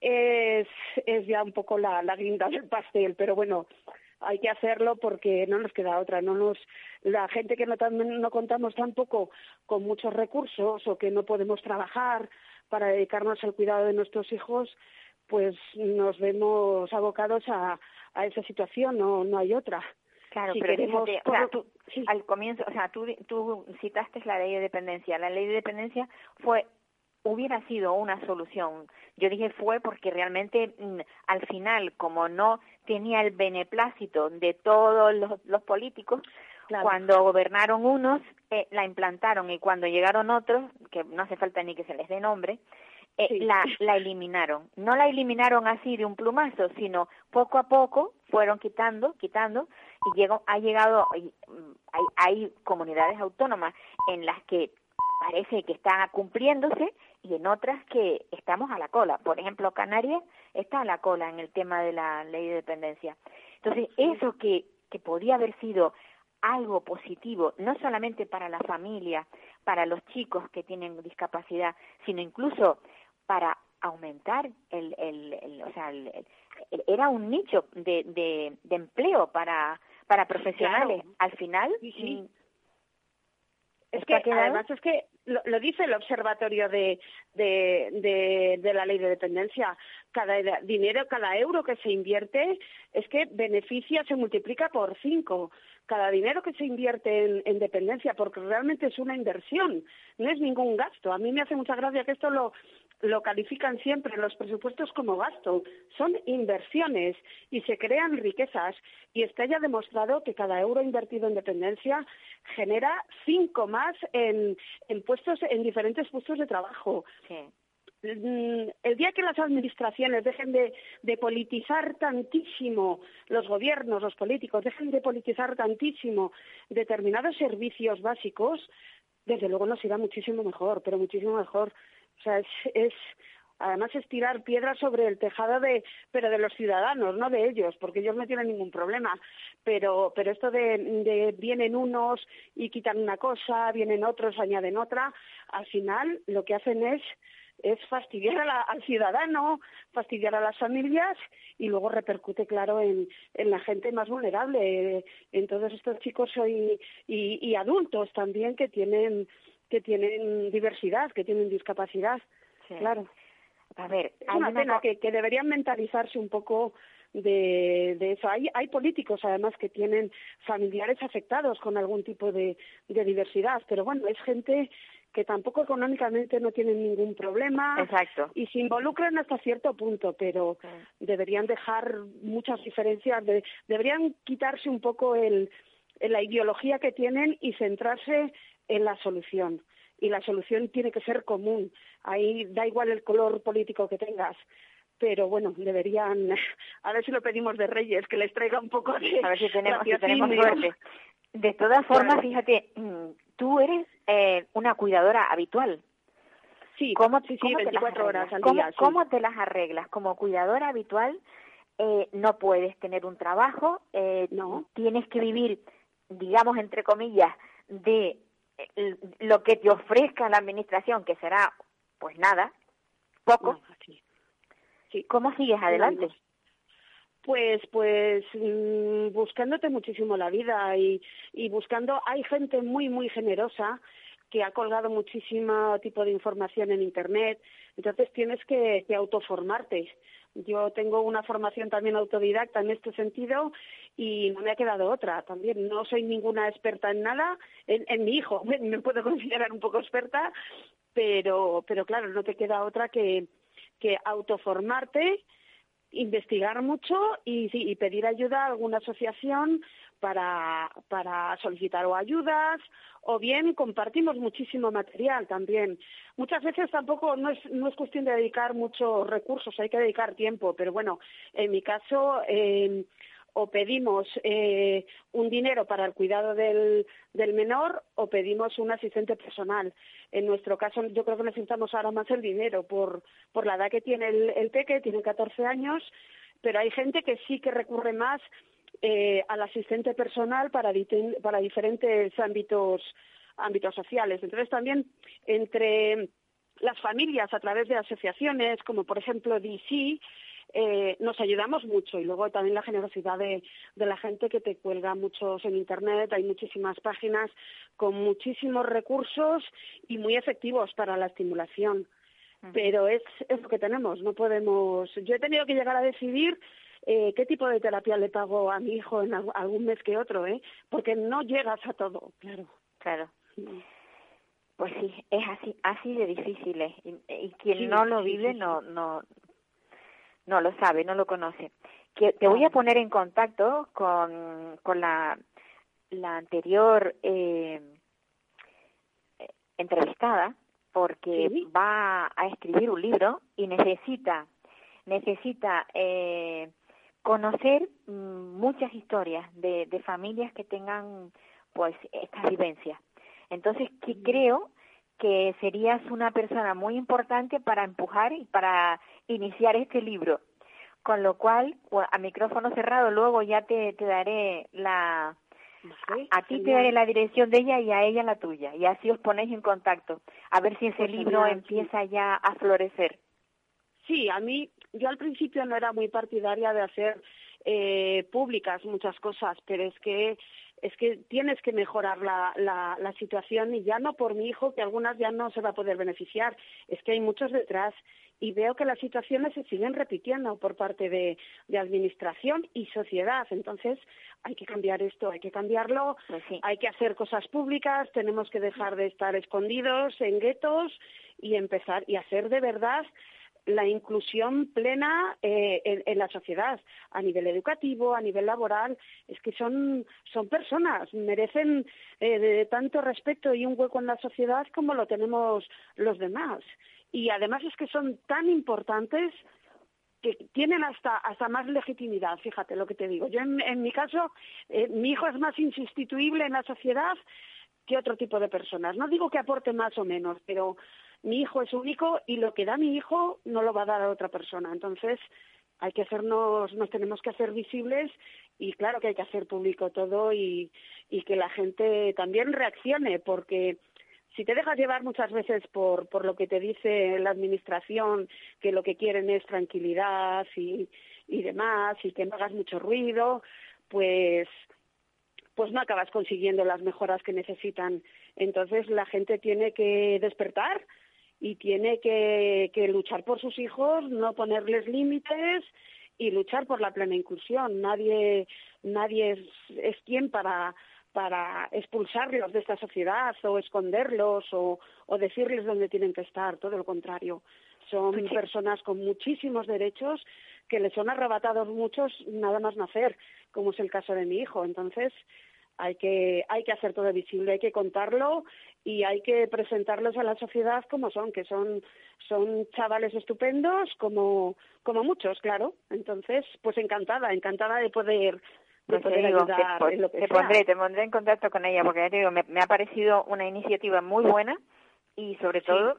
es, es ya un poco la, la guinda del pastel, pero bueno, hay que hacerlo porque no nos queda otra. No nos, la gente que no, no contamos tampoco con muchos recursos o que no podemos trabajar para dedicarnos al cuidado de nuestros hijos, pues nos vemos abocados a, a esa situación, no, no hay otra. Claro, pero fíjate, al comienzo, o sea, tú, tú citaste la ley de dependencia. La ley de dependencia fue hubiera sido una solución. Yo dije fue porque realmente mm, al final, como no tenía el beneplácito de todos los, los políticos, cuando gobernaron unos, eh, la implantaron y cuando llegaron otros, que no hace falta ni que se les dé nombre, eh, la, la eliminaron. No la eliminaron así de un plumazo, sino poco a poco fueron quitando, quitando, y llegó, ha llegado, mm, hay, hay comunidades autónomas en las que parece que está cumpliéndose y en otras que estamos a la cola. Por ejemplo, Canarias está a la cola en el tema de la ley de dependencia. Entonces, eso que, que podía haber sido algo positivo, no solamente para la familia, para los chicos que tienen discapacidad, sino incluso para aumentar el, el, o sea, era un nicho de, de, de, empleo para para profesionales. Al final, sí, es que además es que lo, lo, dice el observatorio de, de, de, de, la ley de dependencia. Cada dinero, cada euro que se invierte es que beneficia, se multiplica por cinco. Cada dinero que se invierte en, en, dependencia, porque realmente es una inversión, no es ningún gasto. A mí me hace mucha gracia que esto lo, lo califican siempre los presupuestos como gasto. Son inversiones y se crean riquezas. Y está ya demostrado que cada euro invertido en dependencia genera cinco más en, en puestos, en diferentes puestos de trabajo. Mm, el día que las administraciones dejen de, de, politizar tantísimo los gobiernos, los políticos, dejen de politizar tantísimo determinados servicios básicos, desde luego nos irá muchísimo mejor, pero muchísimo mejor. O sea, es, es además es tirar piedras sobre el tejado de pero de los ciudadanos no de ellos porque ellos no tienen ningún problema. Pero pero esto de, vienen unos y quitan una cosa vienen otros añaden otra al final lo que hacen es es fastidiar al ciudadano, fastidiar a las familias y luego repercute, claro, en, en la gente más vulnerable, en todos estos chicos y, y, y adultos también que tienen que tienen diversidad, que tienen discapacidad. Claro. A ver, es una pena que, que deberían mentalizarse un poco de, de eso. Hay, hay políticos, además, que tienen familiares afectados con algún tipo de, de diversidad, pero bueno, es gente que tampoco económicamente no tienen ningún problema Exacto. y se involucran hasta cierto punto, pero deberían dejar muchas diferencias, de, deberían quitarse un poco el, la ideología que tienen y centrarse en la solución. Y la solución tiene que ser común. Ahí da igual el color político que tengas. Pero bueno, deberían, a ver si lo pedimos de Reyes, que les traiga un poco de. A ver si tenemos, si tenemos suerte. De todas formas, fíjate, mm, tú eres eh, una cuidadora habitual. Sí, ¿Cómo, sí, sí, cómo 24 horas al ¿Cómo, día. Sí. ¿Cómo te las arreglas? Como cuidadora habitual, eh, no puedes tener un trabajo, eh, no. tienes que vivir, digamos, entre comillas, de lo que te ofrezca la administración, que será, pues nada, poco. No, sí. Sí. ¿Cómo sigues adelante? No, pues, pues mmm, buscándote muchísimo la vida y, y buscando, hay gente muy, muy generosa que ha colgado muchísimo tipo de información en Internet, entonces tienes que, que autoformarte. Yo tengo una formación también autodidacta en este sentido y no me ha quedado otra. También no soy ninguna experta en nada. En, mi hijo me, me, puedo considerar un poco experta, pero, pero claro, no te queda otra que, que autoformarte, investigar mucho y, sí, y pedir ayuda a alguna asociación para, para solicitar o ayudas o bien compartimos muchísimo material también. Muchas veces tampoco no es, no es cuestión de dedicar muchos recursos, hay que dedicar tiempo, pero bueno, en mi caso eh, o pedimos eh, un dinero para el cuidado del, del menor o pedimos un asistente personal. En nuestro caso, yo creo que necesitamos ahora más el dinero por, por la edad que tiene el, el peque, tiene 14 años, pero hay gente que sí que recurre más eh, al asistente personal para, para diferentes ámbitos, ámbitos sociales. Entonces, también entre las familias a través de asociaciones, como por ejemplo DC, eh, nos ayudamos mucho. Y luego también la generosidad de, de, la gente que te cuelga muchos en internet. Hay muchísimas páginas con muchísimos recursos y muy efectivos para la estimulación. Pero es, es lo que tenemos. No podemos yo he tenido que llegar a decidir eh, qué tipo de terapia le pago a mi hijo en algún mes que otro eh porque no llegas a todo. Claro claro. Pues sí es así así de difícil ¿eh? y, y, quien sí, no lo vive sí, no no no lo sabe, no lo conoce. Que te voy a poner en contacto con, con la, la anterior eh, entrevistada porque va a escribir un libro y necesita necesita eh, conocer mm, muchas historias de, de familias que tengan pues estas vivencias. Entonces, que creo que serías una persona muy importante para empujar y para iniciar este libro. Con lo cual, a micrófono cerrado, luego ya te, te daré la... a, ti te daré la dirección de ella y a ella la tuya. Y así os ponéis en contacto. A ver si ese pues libro empieza ya a florecer. Sí, a mí, yo al principio no era muy partidaria de hacer eh, públicas muchas cosas, pero es que es que tienes que mejorar la, la, la, situación y ya no por mi hijo, que algunas ya no se va a poder beneficiar, es que hay muchos detrás y veo que las situaciones se siguen repitiendo por parte de, de administración y sociedad. Entonces, hay que cambiar esto, hay que cambiarlo, pues hay que hacer cosas públicas, tenemos que dejar de estar escondidos en guetos y empezar y hacer de verdad la inclusión plena eh, en, la sociedad, a nivel educativo, a nivel laboral, es que son, son personas, merecen eh, de tanto respeto y un hueco en la sociedad como lo tenemos los demás. Y además es que son tan importantes que tienen hasta, hasta más legitimidad, fíjate lo que te digo. Yo en, mi caso, eh, mi hijo es más insustituible en la sociedad que otro tipo de personas. No digo que aporte más o menos, pero mi hijo es único y lo que da mi hijo no lo va a dar a otra persona. Entonces, hay que hacernos, nos tenemos que hacer visibles y claro que hay que hacer público todo y, que la gente también reaccione, porque si te dejas llevar muchas veces por, lo que te dice la administración, que lo que quieren es tranquilidad y, y demás, y que no hagas mucho ruido, pues pues no acabas consiguiendo las mejoras que necesitan. Entonces la gente tiene que despertar y tiene que, luchar por sus hijos, no ponerles límites y luchar por la plena inclusión. Nadie, nadie es, es quien para, para expulsarlos de esta sociedad o esconderlos o, o decirles dónde tienen que estar, todo lo contrario. Son personas con muchísimos derechos que les son arrebatados muchos nada más nacer, como es el caso de mi hijo. Entonces, hay que, hay que hacer todo visible, hay que contarlo y hay que presentarlos a la sociedad como son, que son, son chavales estupendos, como, como muchos, claro. Entonces, pues encantada, encantada de poder, de pues te, que te pondré, te pondré en contacto con ella, porque ya te digo, me, me ha parecido una iniciativa muy buena y sobre todo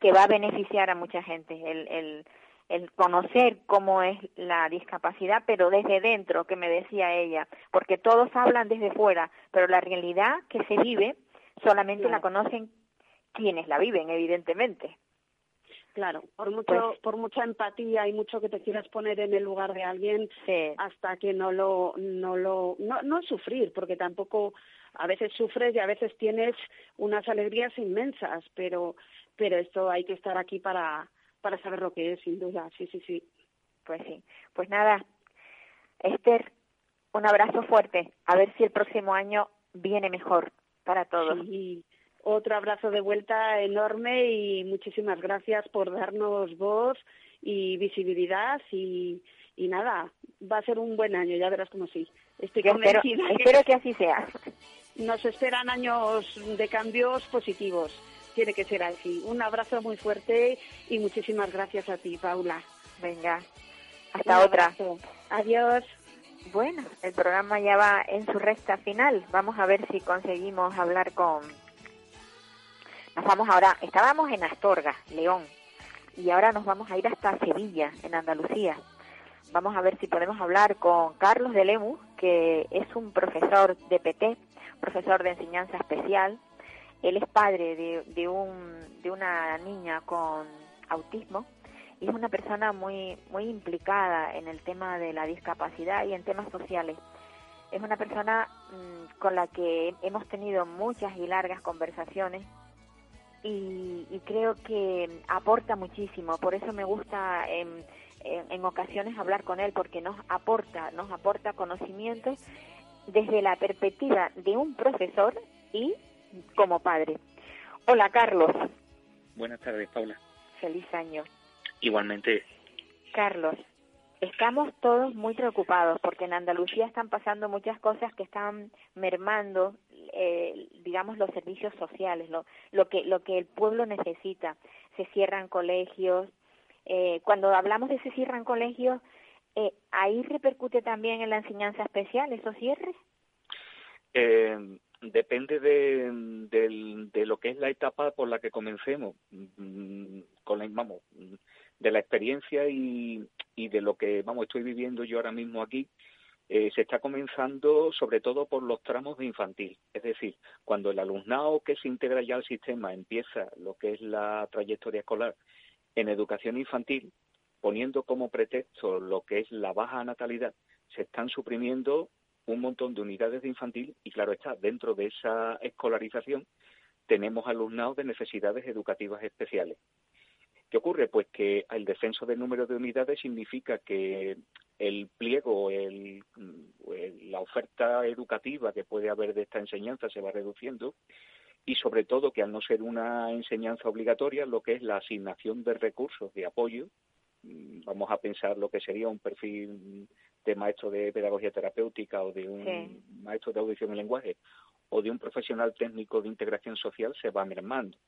que va a beneficiar a mucha gente. El, el, el conocer cómo es la discapacidad, pero desde dentro, que me decía ella, porque todos hablan desde fuera, pero la realidad que se vive solamente la conocen quienes la viven, evidentemente. Claro, por mucho, pues por mucha empatía y mucho que te quieras poner en el lugar de alguien, hasta que no lo, no lo, no, no sufrir, porque tampoco a veces sufres y a veces tienes unas alegrías inmensas, pero, pero esto hay que estar aquí para, para saber lo que es, sin duda, sí, sí, sí. Pues sí. Pues nada, Esther, un abrazo fuerte. A ver si el próximo año viene mejor para todos. Sí. Otro abrazo de vuelta enorme y muchísimas gracias por darnos voz y visibilidad y, y nada, va a ser un buen año, ya verás como sí. Estoy espero, espero que así sea. Nos esperan años de cambios positivos tiene que ser así. Un abrazo muy fuerte y muchísimas gracias a ti, Paula. Venga, hasta otra. Adiós. Bueno, el programa ya va en su recta final. Vamos a ver si conseguimos hablar con... Nos vamos ahora, estábamos en Astorga, León, y ahora nos vamos a ir hasta Sevilla, en Andalucía. Vamos a ver si podemos hablar con Carlos de Lemus, que es un profesor de PT, profesor de enseñanza especial, él es padre de, un, de una niña con autismo y es una persona muy, muy implicada en el tema de la discapacidad y en temas sociales. Es una persona mm, con la que hemos tenido muchas y largas conversaciones y, creo que aporta muchísimo. Por eso me gusta en, en, ocasiones hablar con él porque nos aporta, nos aporta conocimientos desde la perspectiva de un profesor y como padre. Hola, Carlos. Buenas tardes, Paula. Feliz año. Igualmente. Carlos, estamos todos muy preocupados porque en Andalucía están pasando muchas cosas que están mermando, eh, digamos, los servicios sociales, lo, lo, que, lo que el pueblo necesita. Se cierran colegios. Eh, cuando hablamos de se cierran colegios, Eh, ¿Ahí repercute también en la enseñanza especial esos cierres? Eh, depende de, de, de, lo que es la etapa por la que comencemos, mm, con la, vamos, de la experiencia y, y de lo que vamos estoy viviendo yo ahora mismo aquí. Eh, se está comenzando sobre todo por los tramos de infantil, es decir, cuando el alumnado que se integra ya al sistema empieza lo que es la trayectoria escolar en educación infantil, poniendo como pretexto lo que es la baja natalidad, se están suprimiendo un montón de unidades de infantil y claro está, dentro de esa escolarización tenemos alumnados de necesidades educativas especiales. ¿Qué ocurre? Pues que el descenso del número de unidades significa que el pliego, el, la oferta educativa que puede haber de esta enseñanza se va reduciendo y sobre todo que al no ser una enseñanza obligatoria, lo que es la asignación de recursos de apoyo, mm, vamos a pensar lo que sería un perfil de maestro de pedagogía terapéutica o de un sí. maestro de audición y lenguaje o de un profesional técnico de integración social se va mermando.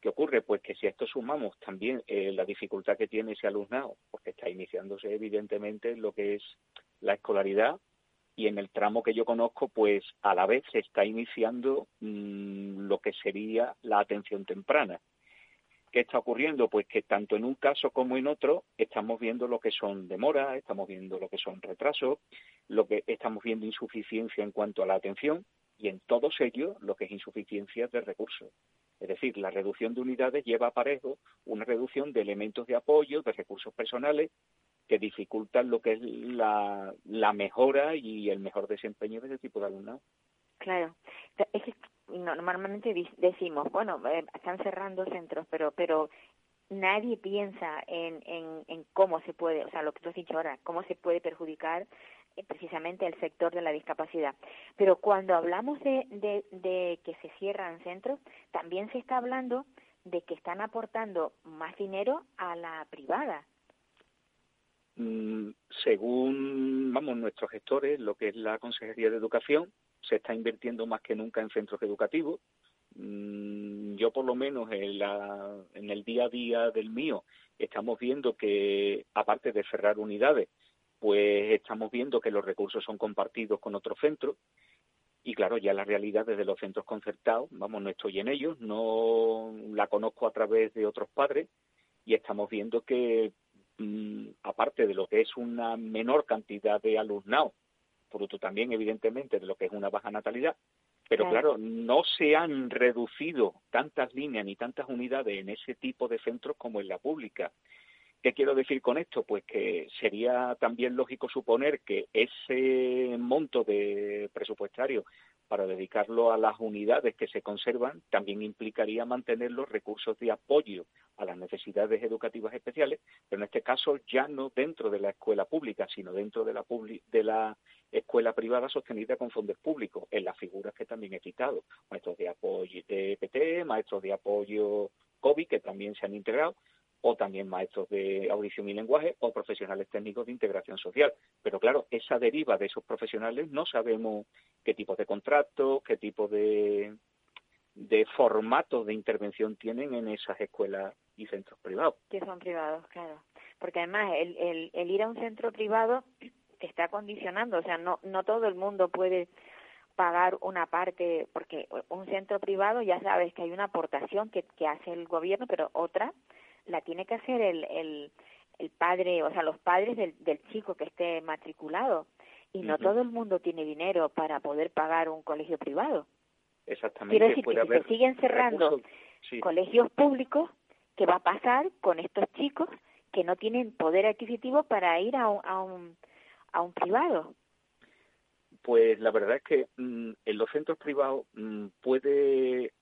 ¿Qué ocurre? Pues que si a esto sumamos también eh, la dificultad que tiene ese alumnado, porque está iniciándose evidentemente lo que es la escolaridad y en el tramo que yo conozco, pues a la vez se está iniciando mmm, lo que sería la atención temprana. ¿Qué está ocurriendo? Pues que tanto en un caso como en otro estamos viendo lo que son demoras, estamos viendo lo que son retrasos, lo que estamos viendo insuficiencia en cuanto a la atención y en todos ellos lo que es insuficiencia de recursos. Es decir, la reducción de unidades lleva aparejo una reducción de elementos de apoyo, de recursos personales, que dificultan lo que es la, mejora y el mejor desempeño de ese tipo de alumnado. Claro. Es que normalmente decimos, bueno, eh, están cerrando centros, pero pero nadie piensa en, en, en cómo se puede, o sea, lo que tú has dicho ahora, cómo se puede perjudicar precisamente el sector de la discapacidad. Pero cuando hablamos de, de, de que se cierran centros, también se está hablando de que están aportando más dinero a la privada. Mm, según, vamos, nuestros gestores, lo que es la Consejería de Educación, se está invirtiendo más que nunca en centros educativos. Mm, yo, por lo menos, en, la, en el día a día del mío, estamos viendo que, aparte de cerrar unidades, pues estamos viendo que los recursos son compartidos con otros centros y claro, ya la realidad desde los centros concertados, vamos, no estoy en ellos, no la conozco a través de otros padres y estamos viendo que mmm, aparte de lo que es una menor cantidad de alumnado, fruto también evidentemente de lo que es una baja natalidad, pero claro. claro, no se han reducido tantas líneas ni tantas unidades en ese tipo de centros como en la pública. ¿Qué quiero decir con esto? Pues que sería también lógico suponer que ese monto de presupuestario para dedicarlo a las unidades que se conservan también implicaría mantener los recursos de apoyo a las necesidades educativas especiales, pero en este caso ya no dentro de la escuela pública, sino dentro de la, escuela privada sostenida con fondos públicos, en las figuras que también he citado, maestros de apoyo de PT, maestros de apoyo COVID, que también se han integrado, o también maestros de audición y lenguaje o profesionales técnicos de integración social. Pero claro, esa deriva de esos profesionales no sabemos qué tipo de contratos, qué tipo de, de formatos de intervención tienen en esas escuelas y centros privados. Que son privados, claro. Porque además el, el, el ir a un centro privado te está condicionando, o sea, no, no todo el mundo puede pagar una parte, porque un centro privado ya sabes que hay una aportación que, que hace el gobierno, pero otra la tiene que hacer el, el, el padre, o sea, los padres del, del chico que esté matriculado. Y no uh -huh. todo el mundo tiene dinero para poder pagar un colegio privado. Exactamente. Quiero decir que si se siguen cerrando sí. colegios públicos, ¿qué va a pasar con estos chicos que no tienen poder adquisitivo para ir a un, a un, a un privado? Pues la verdad es que mmm, en los centros privados mmm, puede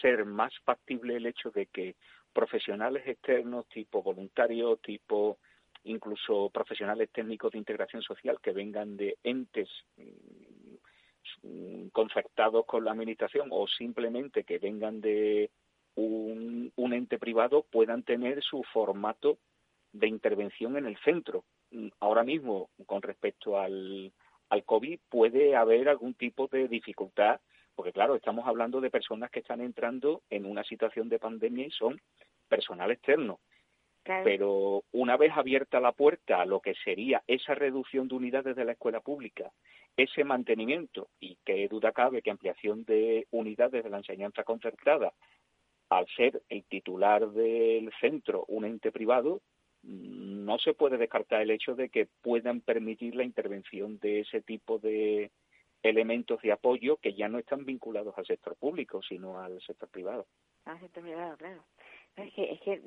ser más factible el hecho de que profesionales externos, tipo voluntarios, tipo incluso profesionales técnicos de integración social que vengan de entes mmm, concertados con la administración o simplemente que vengan de un, un, ente privado puedan tener su formato de intervención en el centro. Ahora mismo, con respecto al, al COVID, puede haber algún tipo de dificultad porque claro, estamos hablando de personas que están entrando en una situación de pandemia y son personal externo. Pero una vez abierta la puerta a lo que sería esa reducción de unidades de la escuela pública, ese mantenimiento y qué duda cabe que ampliación de unidades de la enseñanza concertada, al ser el titular del centro un ente privado, no se puede descartar el hecho de que puedan permitir la intervención de ese tipo de elementos de apoyo que ya no están vinculados al sector público, sino al sector privado. Al sector privado, claro. Es que, es que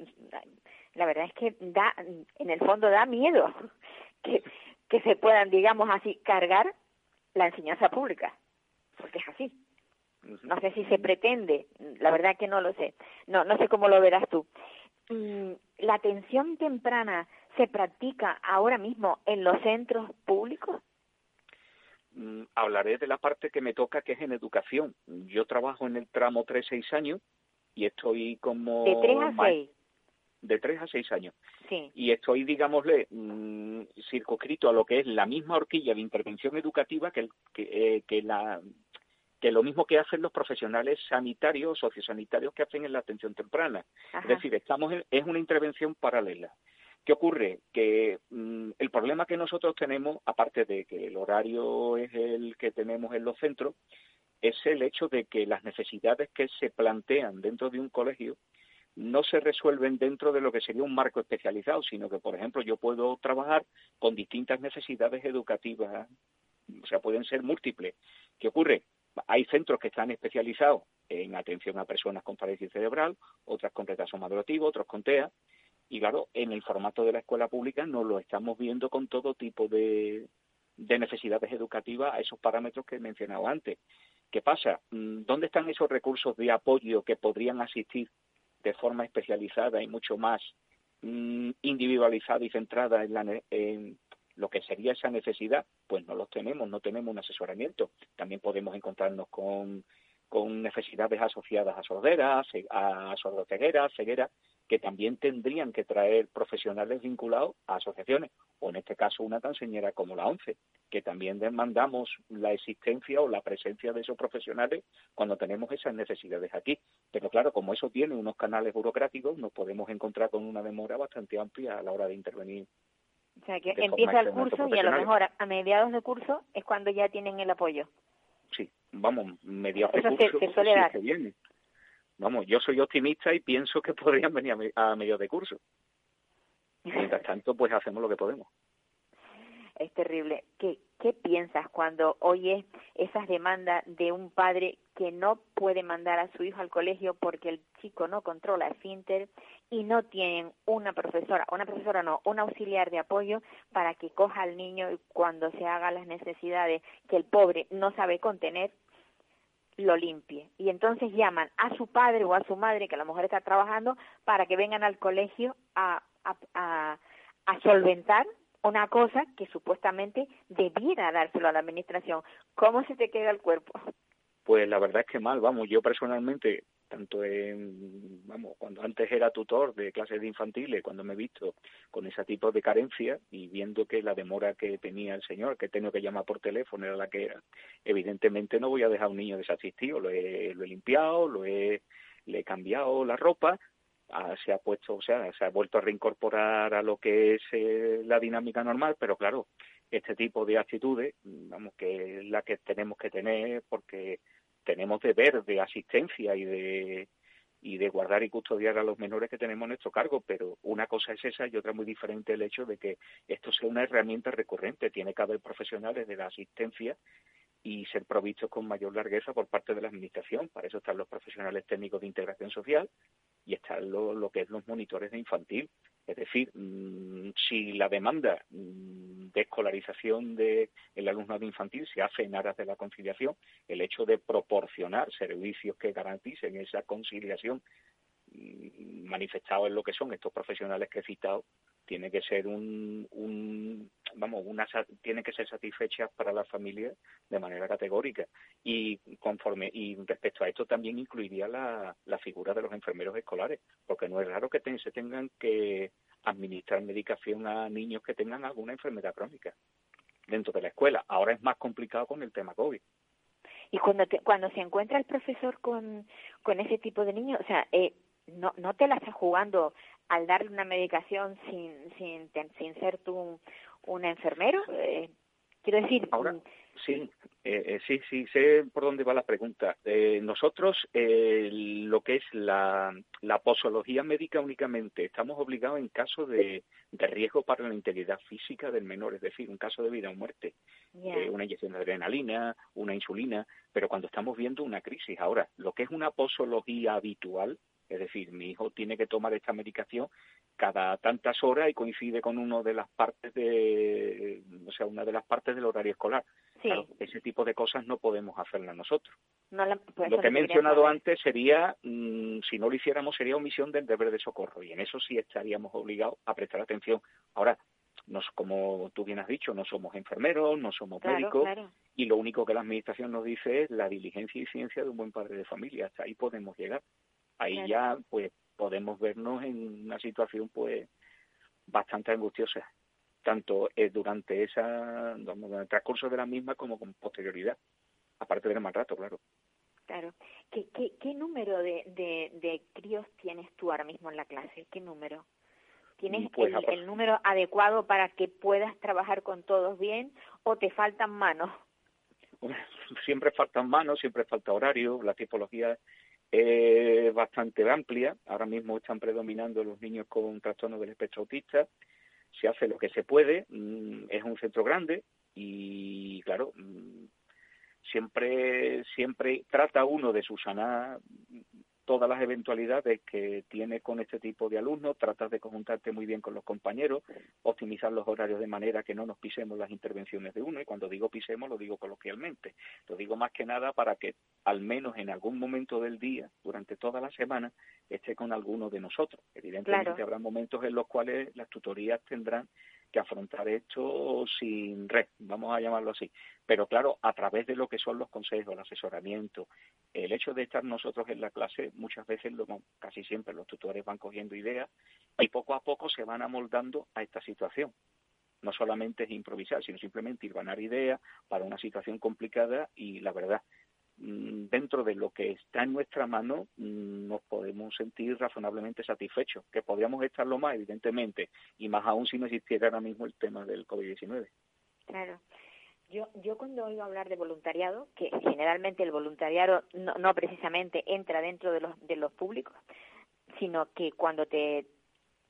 la verdad es que da, en el fondo da miedo que, que se puedan, digamos así, cargar la enseñanza pública, porque es así. No sé si se pretende, la verdad que no lo sé. No, no sé cómo lo verás tú. Mm, ¿La atención temprana se practica ahora mismo en los centros públicos? Mm, hablaré de la parte que me toca, que es en educación. Yo trabajo en el tramo 3-6 años y estoy como... De 3 a 6. De 3 a 6 años. Sí. Y estoy, digámosle, mmm, circunscrito a lo que es la misma horquilla de intervención educativa que, el, que, eh, que la que lo mismo que hacen los profesionales sanitarios, sociosanitarios que hacen en la atención temprana. Ajá. Es decir, estamos en, es una intervención paralela. ¿Qué ocurre? Que mmm, el problema que nosotros tenemos, aparte de que el horario es el que tenemos en los centros, es el hecho de que las necesidades que se plantean dentro de un colegio no se resuelven dentro de lo que sería un marco especializado, sino que, por ejemplo, yo puedo trabajar con distintas necesidades educativas, o sea, pueden ser múltiples. ¿Qué ocurre? Hay centros que están especializados en atención a personas con parálisis cerebral, otras con retraso madurativo, otros con TEA, y claro, en el formato de la escuela pública no lo estamos viendo con todo tipo de, de necesidades educativas a esos parámetros que he mencionado antes. ¿Qué pasa? Mm, ¿Dónde están esos recursos de apoyo que podrían asistir de forma especializada y mucho más mmm, individualizada y centrada en, la, en, lo que sería esa necesidad, pues no los tenemos, no tenemos un asesoramiento. También podemos encontrarnos con, con necesidades asociadas a sorderas, a sordoceguera, ceguera, que también tendrían que traer profesionales vinculados a asociaciones, o en este caso una tan señera como la ONCE, que también demandamos la existencia o la presencia de esos profesionales cuando tenemos esas necesidades aquí. Pero claro, como eso tiene unos canales burocráticos, nos podemos encontrar con una demora bastante amplia a la hora de intervenir o sea, que empieza el curso y a lo mejor a, mediados de curso es cuando ya tienen el apoyo. Sí, vamos, mediados de curso se, se suele sí dar. que viene. Vamos, yo soy optimista y pienso que podrían venir a, me, mediados de curso. Mientras tanto, pues hacemos lo que podemos. Es terrible. ¿Qué, ¿Qué piensas cuando oyes esas demandas de un padre que no puede mandar a su hijo al colegio porque el chico no controla el finter y no tienen una profesora, una profesora no, un auxiliar de apoyo para que coja al niño y cuando se haga las necesidades que el pobre no sabe contener, lo limpie. Y entonces llaman a su padre o a su madre, que a lo mejor está trabajando, para que vengan al colegio a, a, a, a solventar una cosa que supuestamente debiera dárselo a la administración. ¿Cómo se te queda el cuerpo? Pues la verdad es que mal, vamos, yo personalmente, tanto en, vamos, cuando antes era tutor de clases de infantiles, cuando me he visto con ese tipo de carencia y viendo que la demora que tenía el señor, que he tenido que llamar por teléfono era la que era, evidentemente no voy a dejar a un niño desasistido, lo he, lo he limpiado, lo he, le he cambiado la ropa, ah, se ha puesto, o sea, se ha vuelto a reincorporar a lo que es eh, la dinámica normal, pero claro, este tipo de actitudes, vamos, que es la que tenemos que tener porque tenemos deber de asistencia y de y de guardar y custodiar a los menores que tenemos en nuestro cargo, pero una cosa es esa y otra muy diferente el hecho de que esto sea una herramienta recurrente. Tiene que haber profesionales de la asistencia y ser provistos con mayor largueza por parte de la Administración. Para eso están los profesionales técnicos de integración social y están lo, que es los monitores de infantil. Es decir, mmm, si la demanda mmm, de escolarización del de alumnado infantil se hace en aras de la conciliación, el hecho de proporcionar servicios que garanticen esa conciliación mmm, manifestado en lo que son estos profesionales que he citado, tiene que ser un, un vamos una tiene que ser satisfechas para las familias de manera categórica. Y conforme y respecto a esto también incluiría la, la figura de los enfermeros escolares porque no es raro que se tengan que administrar medicación a niños que tengan alguna enfermedad crónica dentro de la escuela. Ahora es más complicado con el tema covid. Y cuando te, cuando se encuentra el profesor con con ese tipo de niños o sea eh, no, no te la estás jugando al darle una medicación sin, sin, sin ser tú un, enfermero. Eh, quiero decir, Ahora, Sí, eh, eh, sí, sí, sé por dónde va la pregunta. Eh, nosotros, eh, lo que es la, la posología médica únicamente, estamos obligados en caso de, de, riesgo para la integridad física del menor, es decir, un caso de vida o muerte, yeah. una inyección de adrenalina, una insulina, pero cuando estamos viendo una crisis. Ahora, lo que es una posología habitual, es decir, mi hijo tiene que tomar esta medicación cada tantas horas y coincide con una de las partes de, o sea, una de las partes del horario escolar. Sí. Claro, ese tipo de cosas no podemos hacerlas nosotros. No la, pues lo que he mencionado antes sería, mmm, si no lo hiciéramos, sería omisión del deber de socorro y en eso sí estaríamos obligados a prestar atención. Ahora, nos, como tú bien has dicho, no somos enfermeros, no somos claro, médicos claro. y lo único que la Administración nos dice es la diligencia y ciencia de un buen padre de familia. Hasta ahí podemos llegar. Ahí claro. ya, pues, podemos vernos en una situación, pues, bastante angustiosa tanto eh, durante esa durante el transcurso de la misma como con posterioridad aparte del mal rato claro. Claro. Qué, qué, qué número de, de, de, críos tienes tú ahora mismo en la clase qué número tienes pues, el, el, número adecuado para que puedas trabajar con todos bien o te faltan manos siempre faltan manos siempre falta horario la tipología es bastante amplia. Ahora mismo están predominando los niños con trastorno del espectro autista. Se hace lo que se puede, mmm, es un centro grande y claro, mmm, siempre siempre trata uno de subsanar todas las eventualidades que tiene con este tipo de alumnos, tratas de conjuntarte muy bien con los compañeros, optimizar los horarios de manera que no nos pisemos las intervenciones de uno, y cuando digo pisemos lo digo coloquialmente, lo digo más que nada para que al menos en algún momento del día, durante toda la semana, esté con alguno de nosotros. Evidentemente claro. habrá momentos en los cuales las tutorías tendrán que afrontar esto sin red, vamos a llamarlo así. Pero claro, a través de lo que son los consejos, el asesoramiento, el hecho de estar nosotros en la clase, muchas veces, lo, casi siempre, los tutores van cogiendo ideas y poco a poco se van amoldando a esta situación. No solamente es improvisar, sino simplemente ir ganar ideas para una situación complicada y la verdad, dentro de lo que está en nuestra mano nos podemos sentir razonablemente satisfechos, que podríamos estarlo más, evidentemente, y más aún si no existiera ahora mismo el tema del COVID-19. Claro. Yo, yo cuando oigo hablar de voluntariado, que generalmente el voluntariado no, no precisamente entra dentro de los, de los públicos, sino que cuando te,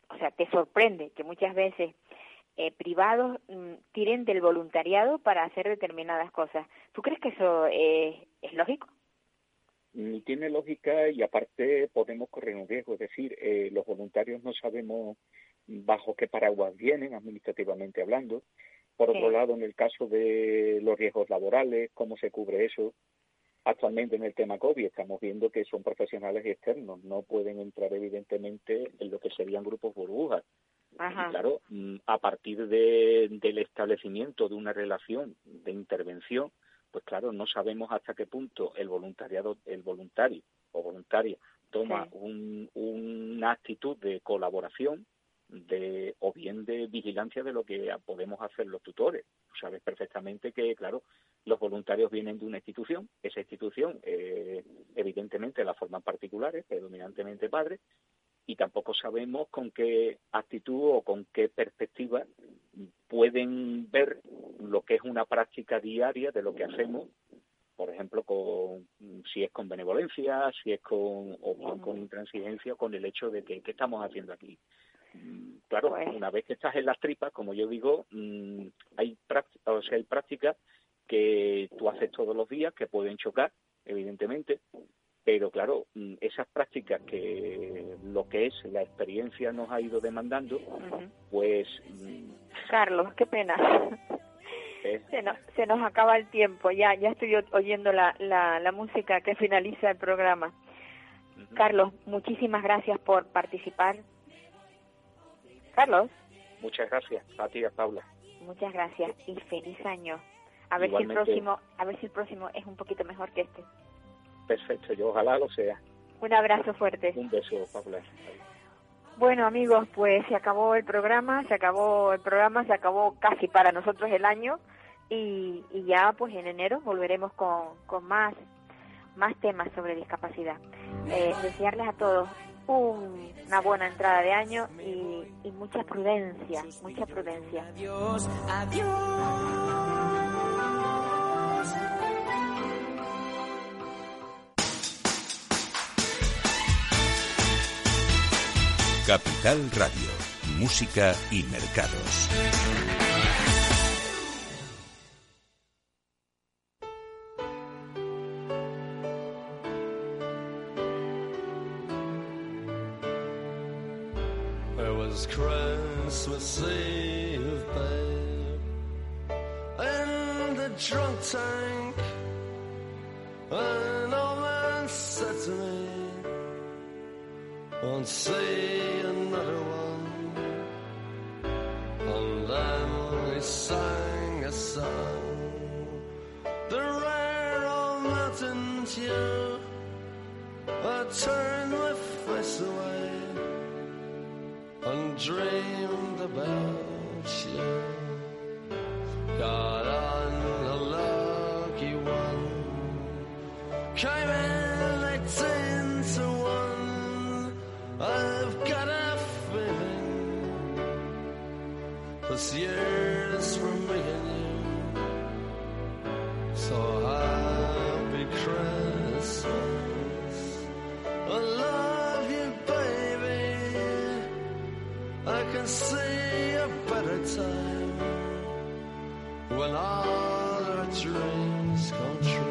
o sea, te sorprende que muchas veces eh, privados mm, tiren del voluntariado para hacer determinadas cosas. ¿Tú crees que eso eh, es lógico? Ni tiene lógica y aparte podemos correr un riesgo, es decir, eh, los voluntarios no sabemos bajo qué paraguas vienen, administrativamente hablando. Por otro lado, en el caso de los riesgos laborales, cómo se cubre eso. Actualmente en el tema COVID estamos viendo que son profesionales externos, no pueden entrar evidentemente en lo que serían grupos burbujas. Ajá. Claro, mm, a partir de, del establecimiento de una relación de intervención, pues claro, no sabemos hasta qué punto el voluntariado, el voluntario o voluntaria toma Sí. un, una actitud de colaboración de o bien de vigilancia de lo que podemos hacer los tutores. Tú sabes perfectamente que, claro, los voluntarios vienen de una institución, esa institución eh, evidentemente la forman particulares, predominantemente padres, y tampoco sabemos con qué actitud o con qué perspectiva pueden ver lo que es una práctica diaria de lo que hacemos, por ejemplo, con si es con benevolencia, si es con o con, con intransigencia, con el hecho de que qué estamos haciendo aquí. Mm, Claro, Pues- una vez que estás en las tripas, como yo digo, mm, hay o sea, hay prácticas que tú haces todos los días que pueden chocar, evidentemente, pero claro, mm, esas prácticas que lo que es la experiencia nos ha ido demandando, pues mm, Carlos, qué pena. es- Se nos, se nos acaba el tiempo, ya ya estoy oyendo la, la, la música que finaliza el programa. Carlos, muchísimas gracias por participar. Carlos, muchas gracias a ti a Paula. muchas gracias y feliz año. A ver si el próximo, a ver si el próximo es un poquito mejor que este. Perfecto, yo ojalá lo sea. Un abrazo fuerte. Un beso, Paula. Bueno, amigos, pues se acabó el programa, se acabó el programa, se acabó casi para nosotros el año y, y ya pues en enero volveremos con, con más, más temas sobre discapacidad. Eh, desearles a todos un- una buena entrada de año y, y mucha prudencia, mucha prudencia. Adiós, adiós. Capital Radio, Música y Mercados. Can see a better time when all our dreams come true.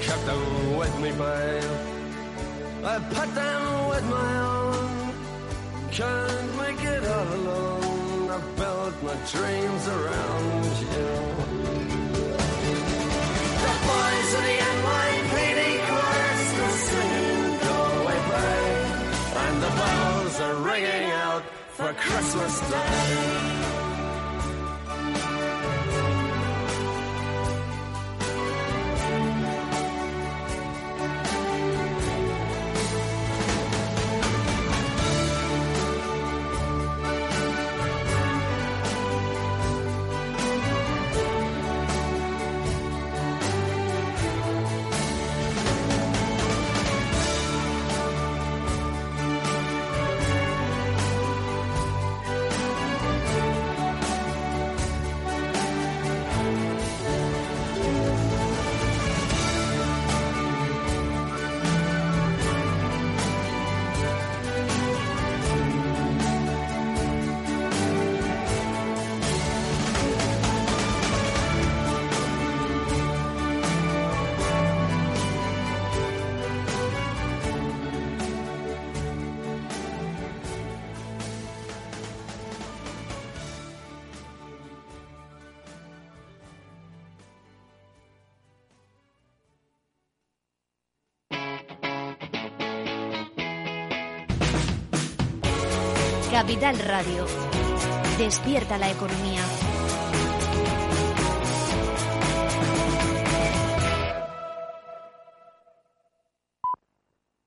Kept them with me, babe. I put them with my own. Can't make it all alone. I built my dreams around you. The boys of the NYPD chorus still singing, Go away, babe. And the bells are ringing out for Christmas Day. Capital Radio. Despierta la economía.